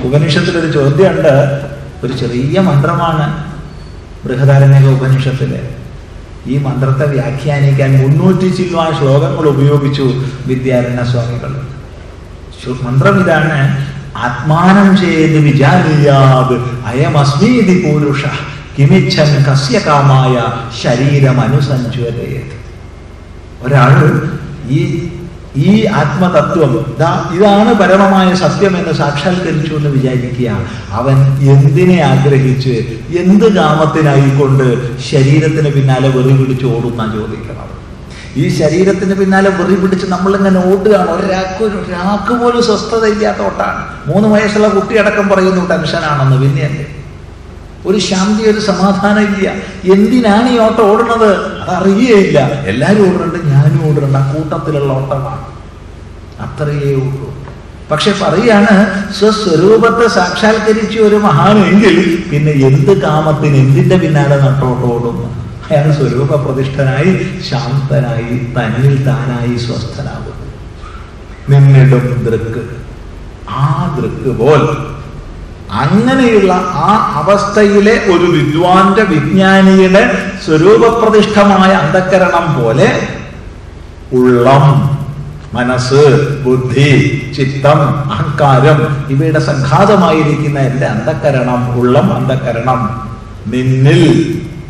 ഉപനിഷത്തിലൊരു ചോദ്യമുണ്ട്. ഒരു ചെറിയ മന്ത്രമാണ് ബൃഹദാരണ്യക ഉപനിഷത്തിൽ. ഈ മന്ത്രത്തെ വ്യാഖ്യാനിക്കാൻ മുന്നൂറ്റി ചില്ലുവാൻ ശ്ലോകങ്ങൾ ഉപയോഗിച്ചു വിദ്യാരണ്യ സ്വാമികൾ മന്ത്രം ഇതാണ് ആത്മാനം ചെയ്ത് വിചാരിയാത് അയമസ്മീതി പുരുഷ കിമിച്ഛൻ കസ്യ കാമായ ശരീരം അനുസഞ്ചുവരേത് ഒരാൾ ഈ ഈ ആത്മതത്വം ഇതാ ഇതാണ് പരമമായ സത്യം എന്ന് സാക്ഷാത്കരിച്ചു എന്ന് വിചാരിക്കുക. അവൻ എന്തിനെ ആഗ്രഹിച്ച് എന്ത് കാമത്തിനായിക്കൊണ്ട് ശരീരത്തിന് പിന്നാലെ വെറി പിടിച്ച് ഓടുന്ന ചോദിക്കണം ഈ ശരീരത്തിന് പിന്നാലെ വെറി പിടിച്ച് നമ്മളിങ്ങനെ ഓടുകയാണ്. ഒരാൾക്ക് ഒരാൾക്ക് പോലും സ്വസ്ഥത ഇല്ലാത്ത ഓട്ടാണ്. മൂന്ന് വയസ്സുള്ള കുട്ടിയടക്കം പറയുന്നു ടെൻഷനാണെന്ന്. പിന്നെയല്ലേ ഒരു ശാന്തി ഒരു സമാധാനം ഇല്ല. എന്തിനാണ് ഈ ഓട്ടം ഓടുന്നത്? അതറിയേയില്ല. എല്ലാവരും ഓടുന്നുണ്ട് ഞാനും ഓടുന്നുണ്ട്. ആ കൂട്ടത്തിലുള്ള ഓട്ടമാണ്. അത്രയേ ഉള്ളൂ. പക്ഷെ പറയാണ് സ്വസ്വരൂപത്തെ സാക്ഷാത്കരിച്ച ഒരു മഹാനെങ്കിൽ പിന്നെ എന്ത് കാമത്തിന് എന്തിന്റെ പിന്നാലെ നട്ടോട്ടോടുന്നു അയാൾ സ്വരൂപ പ്രതിഷ്ഠനായി ശാന്തനായി തന്നിൽ താനായി സ്വസ്ഥനാകും നിന്നിടും ദൃക്ക്. ആ ദൃക്ക് പോൽ അങ്ങനെയുള്ള ആ അവസ്ഥയിലെ ഒരു വിദ്വാന്റെ വിജ്ഞാനിയുടെ സ്വരൂപപ്രതിഷ്ഠമായ അന്ധക്കരണം പോലെ ഉള്ളം മനസ്സ് ബുദ്ധി ചിത്തം അഹങ്കാരം ഇവയുടെ സംഘാതമായിരിക്കുന്ന എന്റെ അന്ധക്കരണം ഉള്ളം അന്ധക്കരണം നിന്നിൽ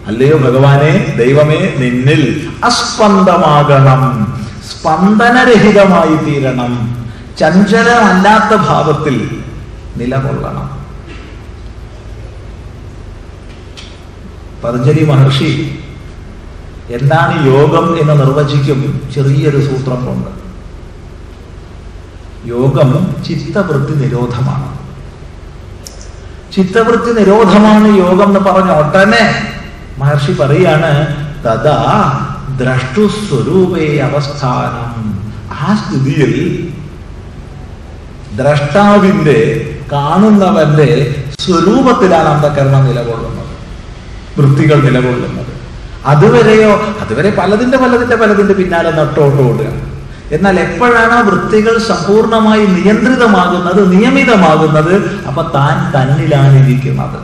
അല്ലയോ ഭഗവാനെ ദൈവമേ നിന്നിൽ അസ്പന്ദമാകണം സ്പന്ദനരഹിതമായി തീരണം ചഞ്ചലമല്ലാത്ത ഭാവത്തിൽ നിലകൊള്ളണം. പതഞ്ജലി മഹർഷി എന്താണ് യോഗം എന്ന് നിർവചിക്കും ചെറിയൊരു സൂത്രം കൊണ്ട് യോഗം ചിത്തവൃത്തി നിരോധമാണ്. ചിത്തവൃത്തി നിരോധമാണ് യോഗം എന്ന് പറഞ്ഞ ഉടനെ മഹർഷി പറയാണ് തഥാ ദ്രഷ്ടുസ്വരൂപേ അവസ്ഥാനം. ആ സ്ഥിതിയിൽ ദ്രഷ്ടാവിന്റെ കാണുന്നവന്റെ സ്വരൂപത്തിലാണ് അന്ധകരണം നിലകൊള്ളുന്നത്. വൃത്തികൾ നിലകൊള്ളുന്നത്. അതുവരെയോ അതുവരെ പലതിന്റെ പലതിന്റെ പലതിന്റെ പിന്നാലെ നട്ടോട്ട് ഓടുക. എന്നാൽ എപ്പോഴാണോ വൃത്തികൾ സമ്പൂർണമായി നിയന്ത്രിതമാകുന്നത് നിയമിതമാകുന്നത് അപ്പൊ താൻ തന്നിലാണ് ഇരിക്കുന്നത്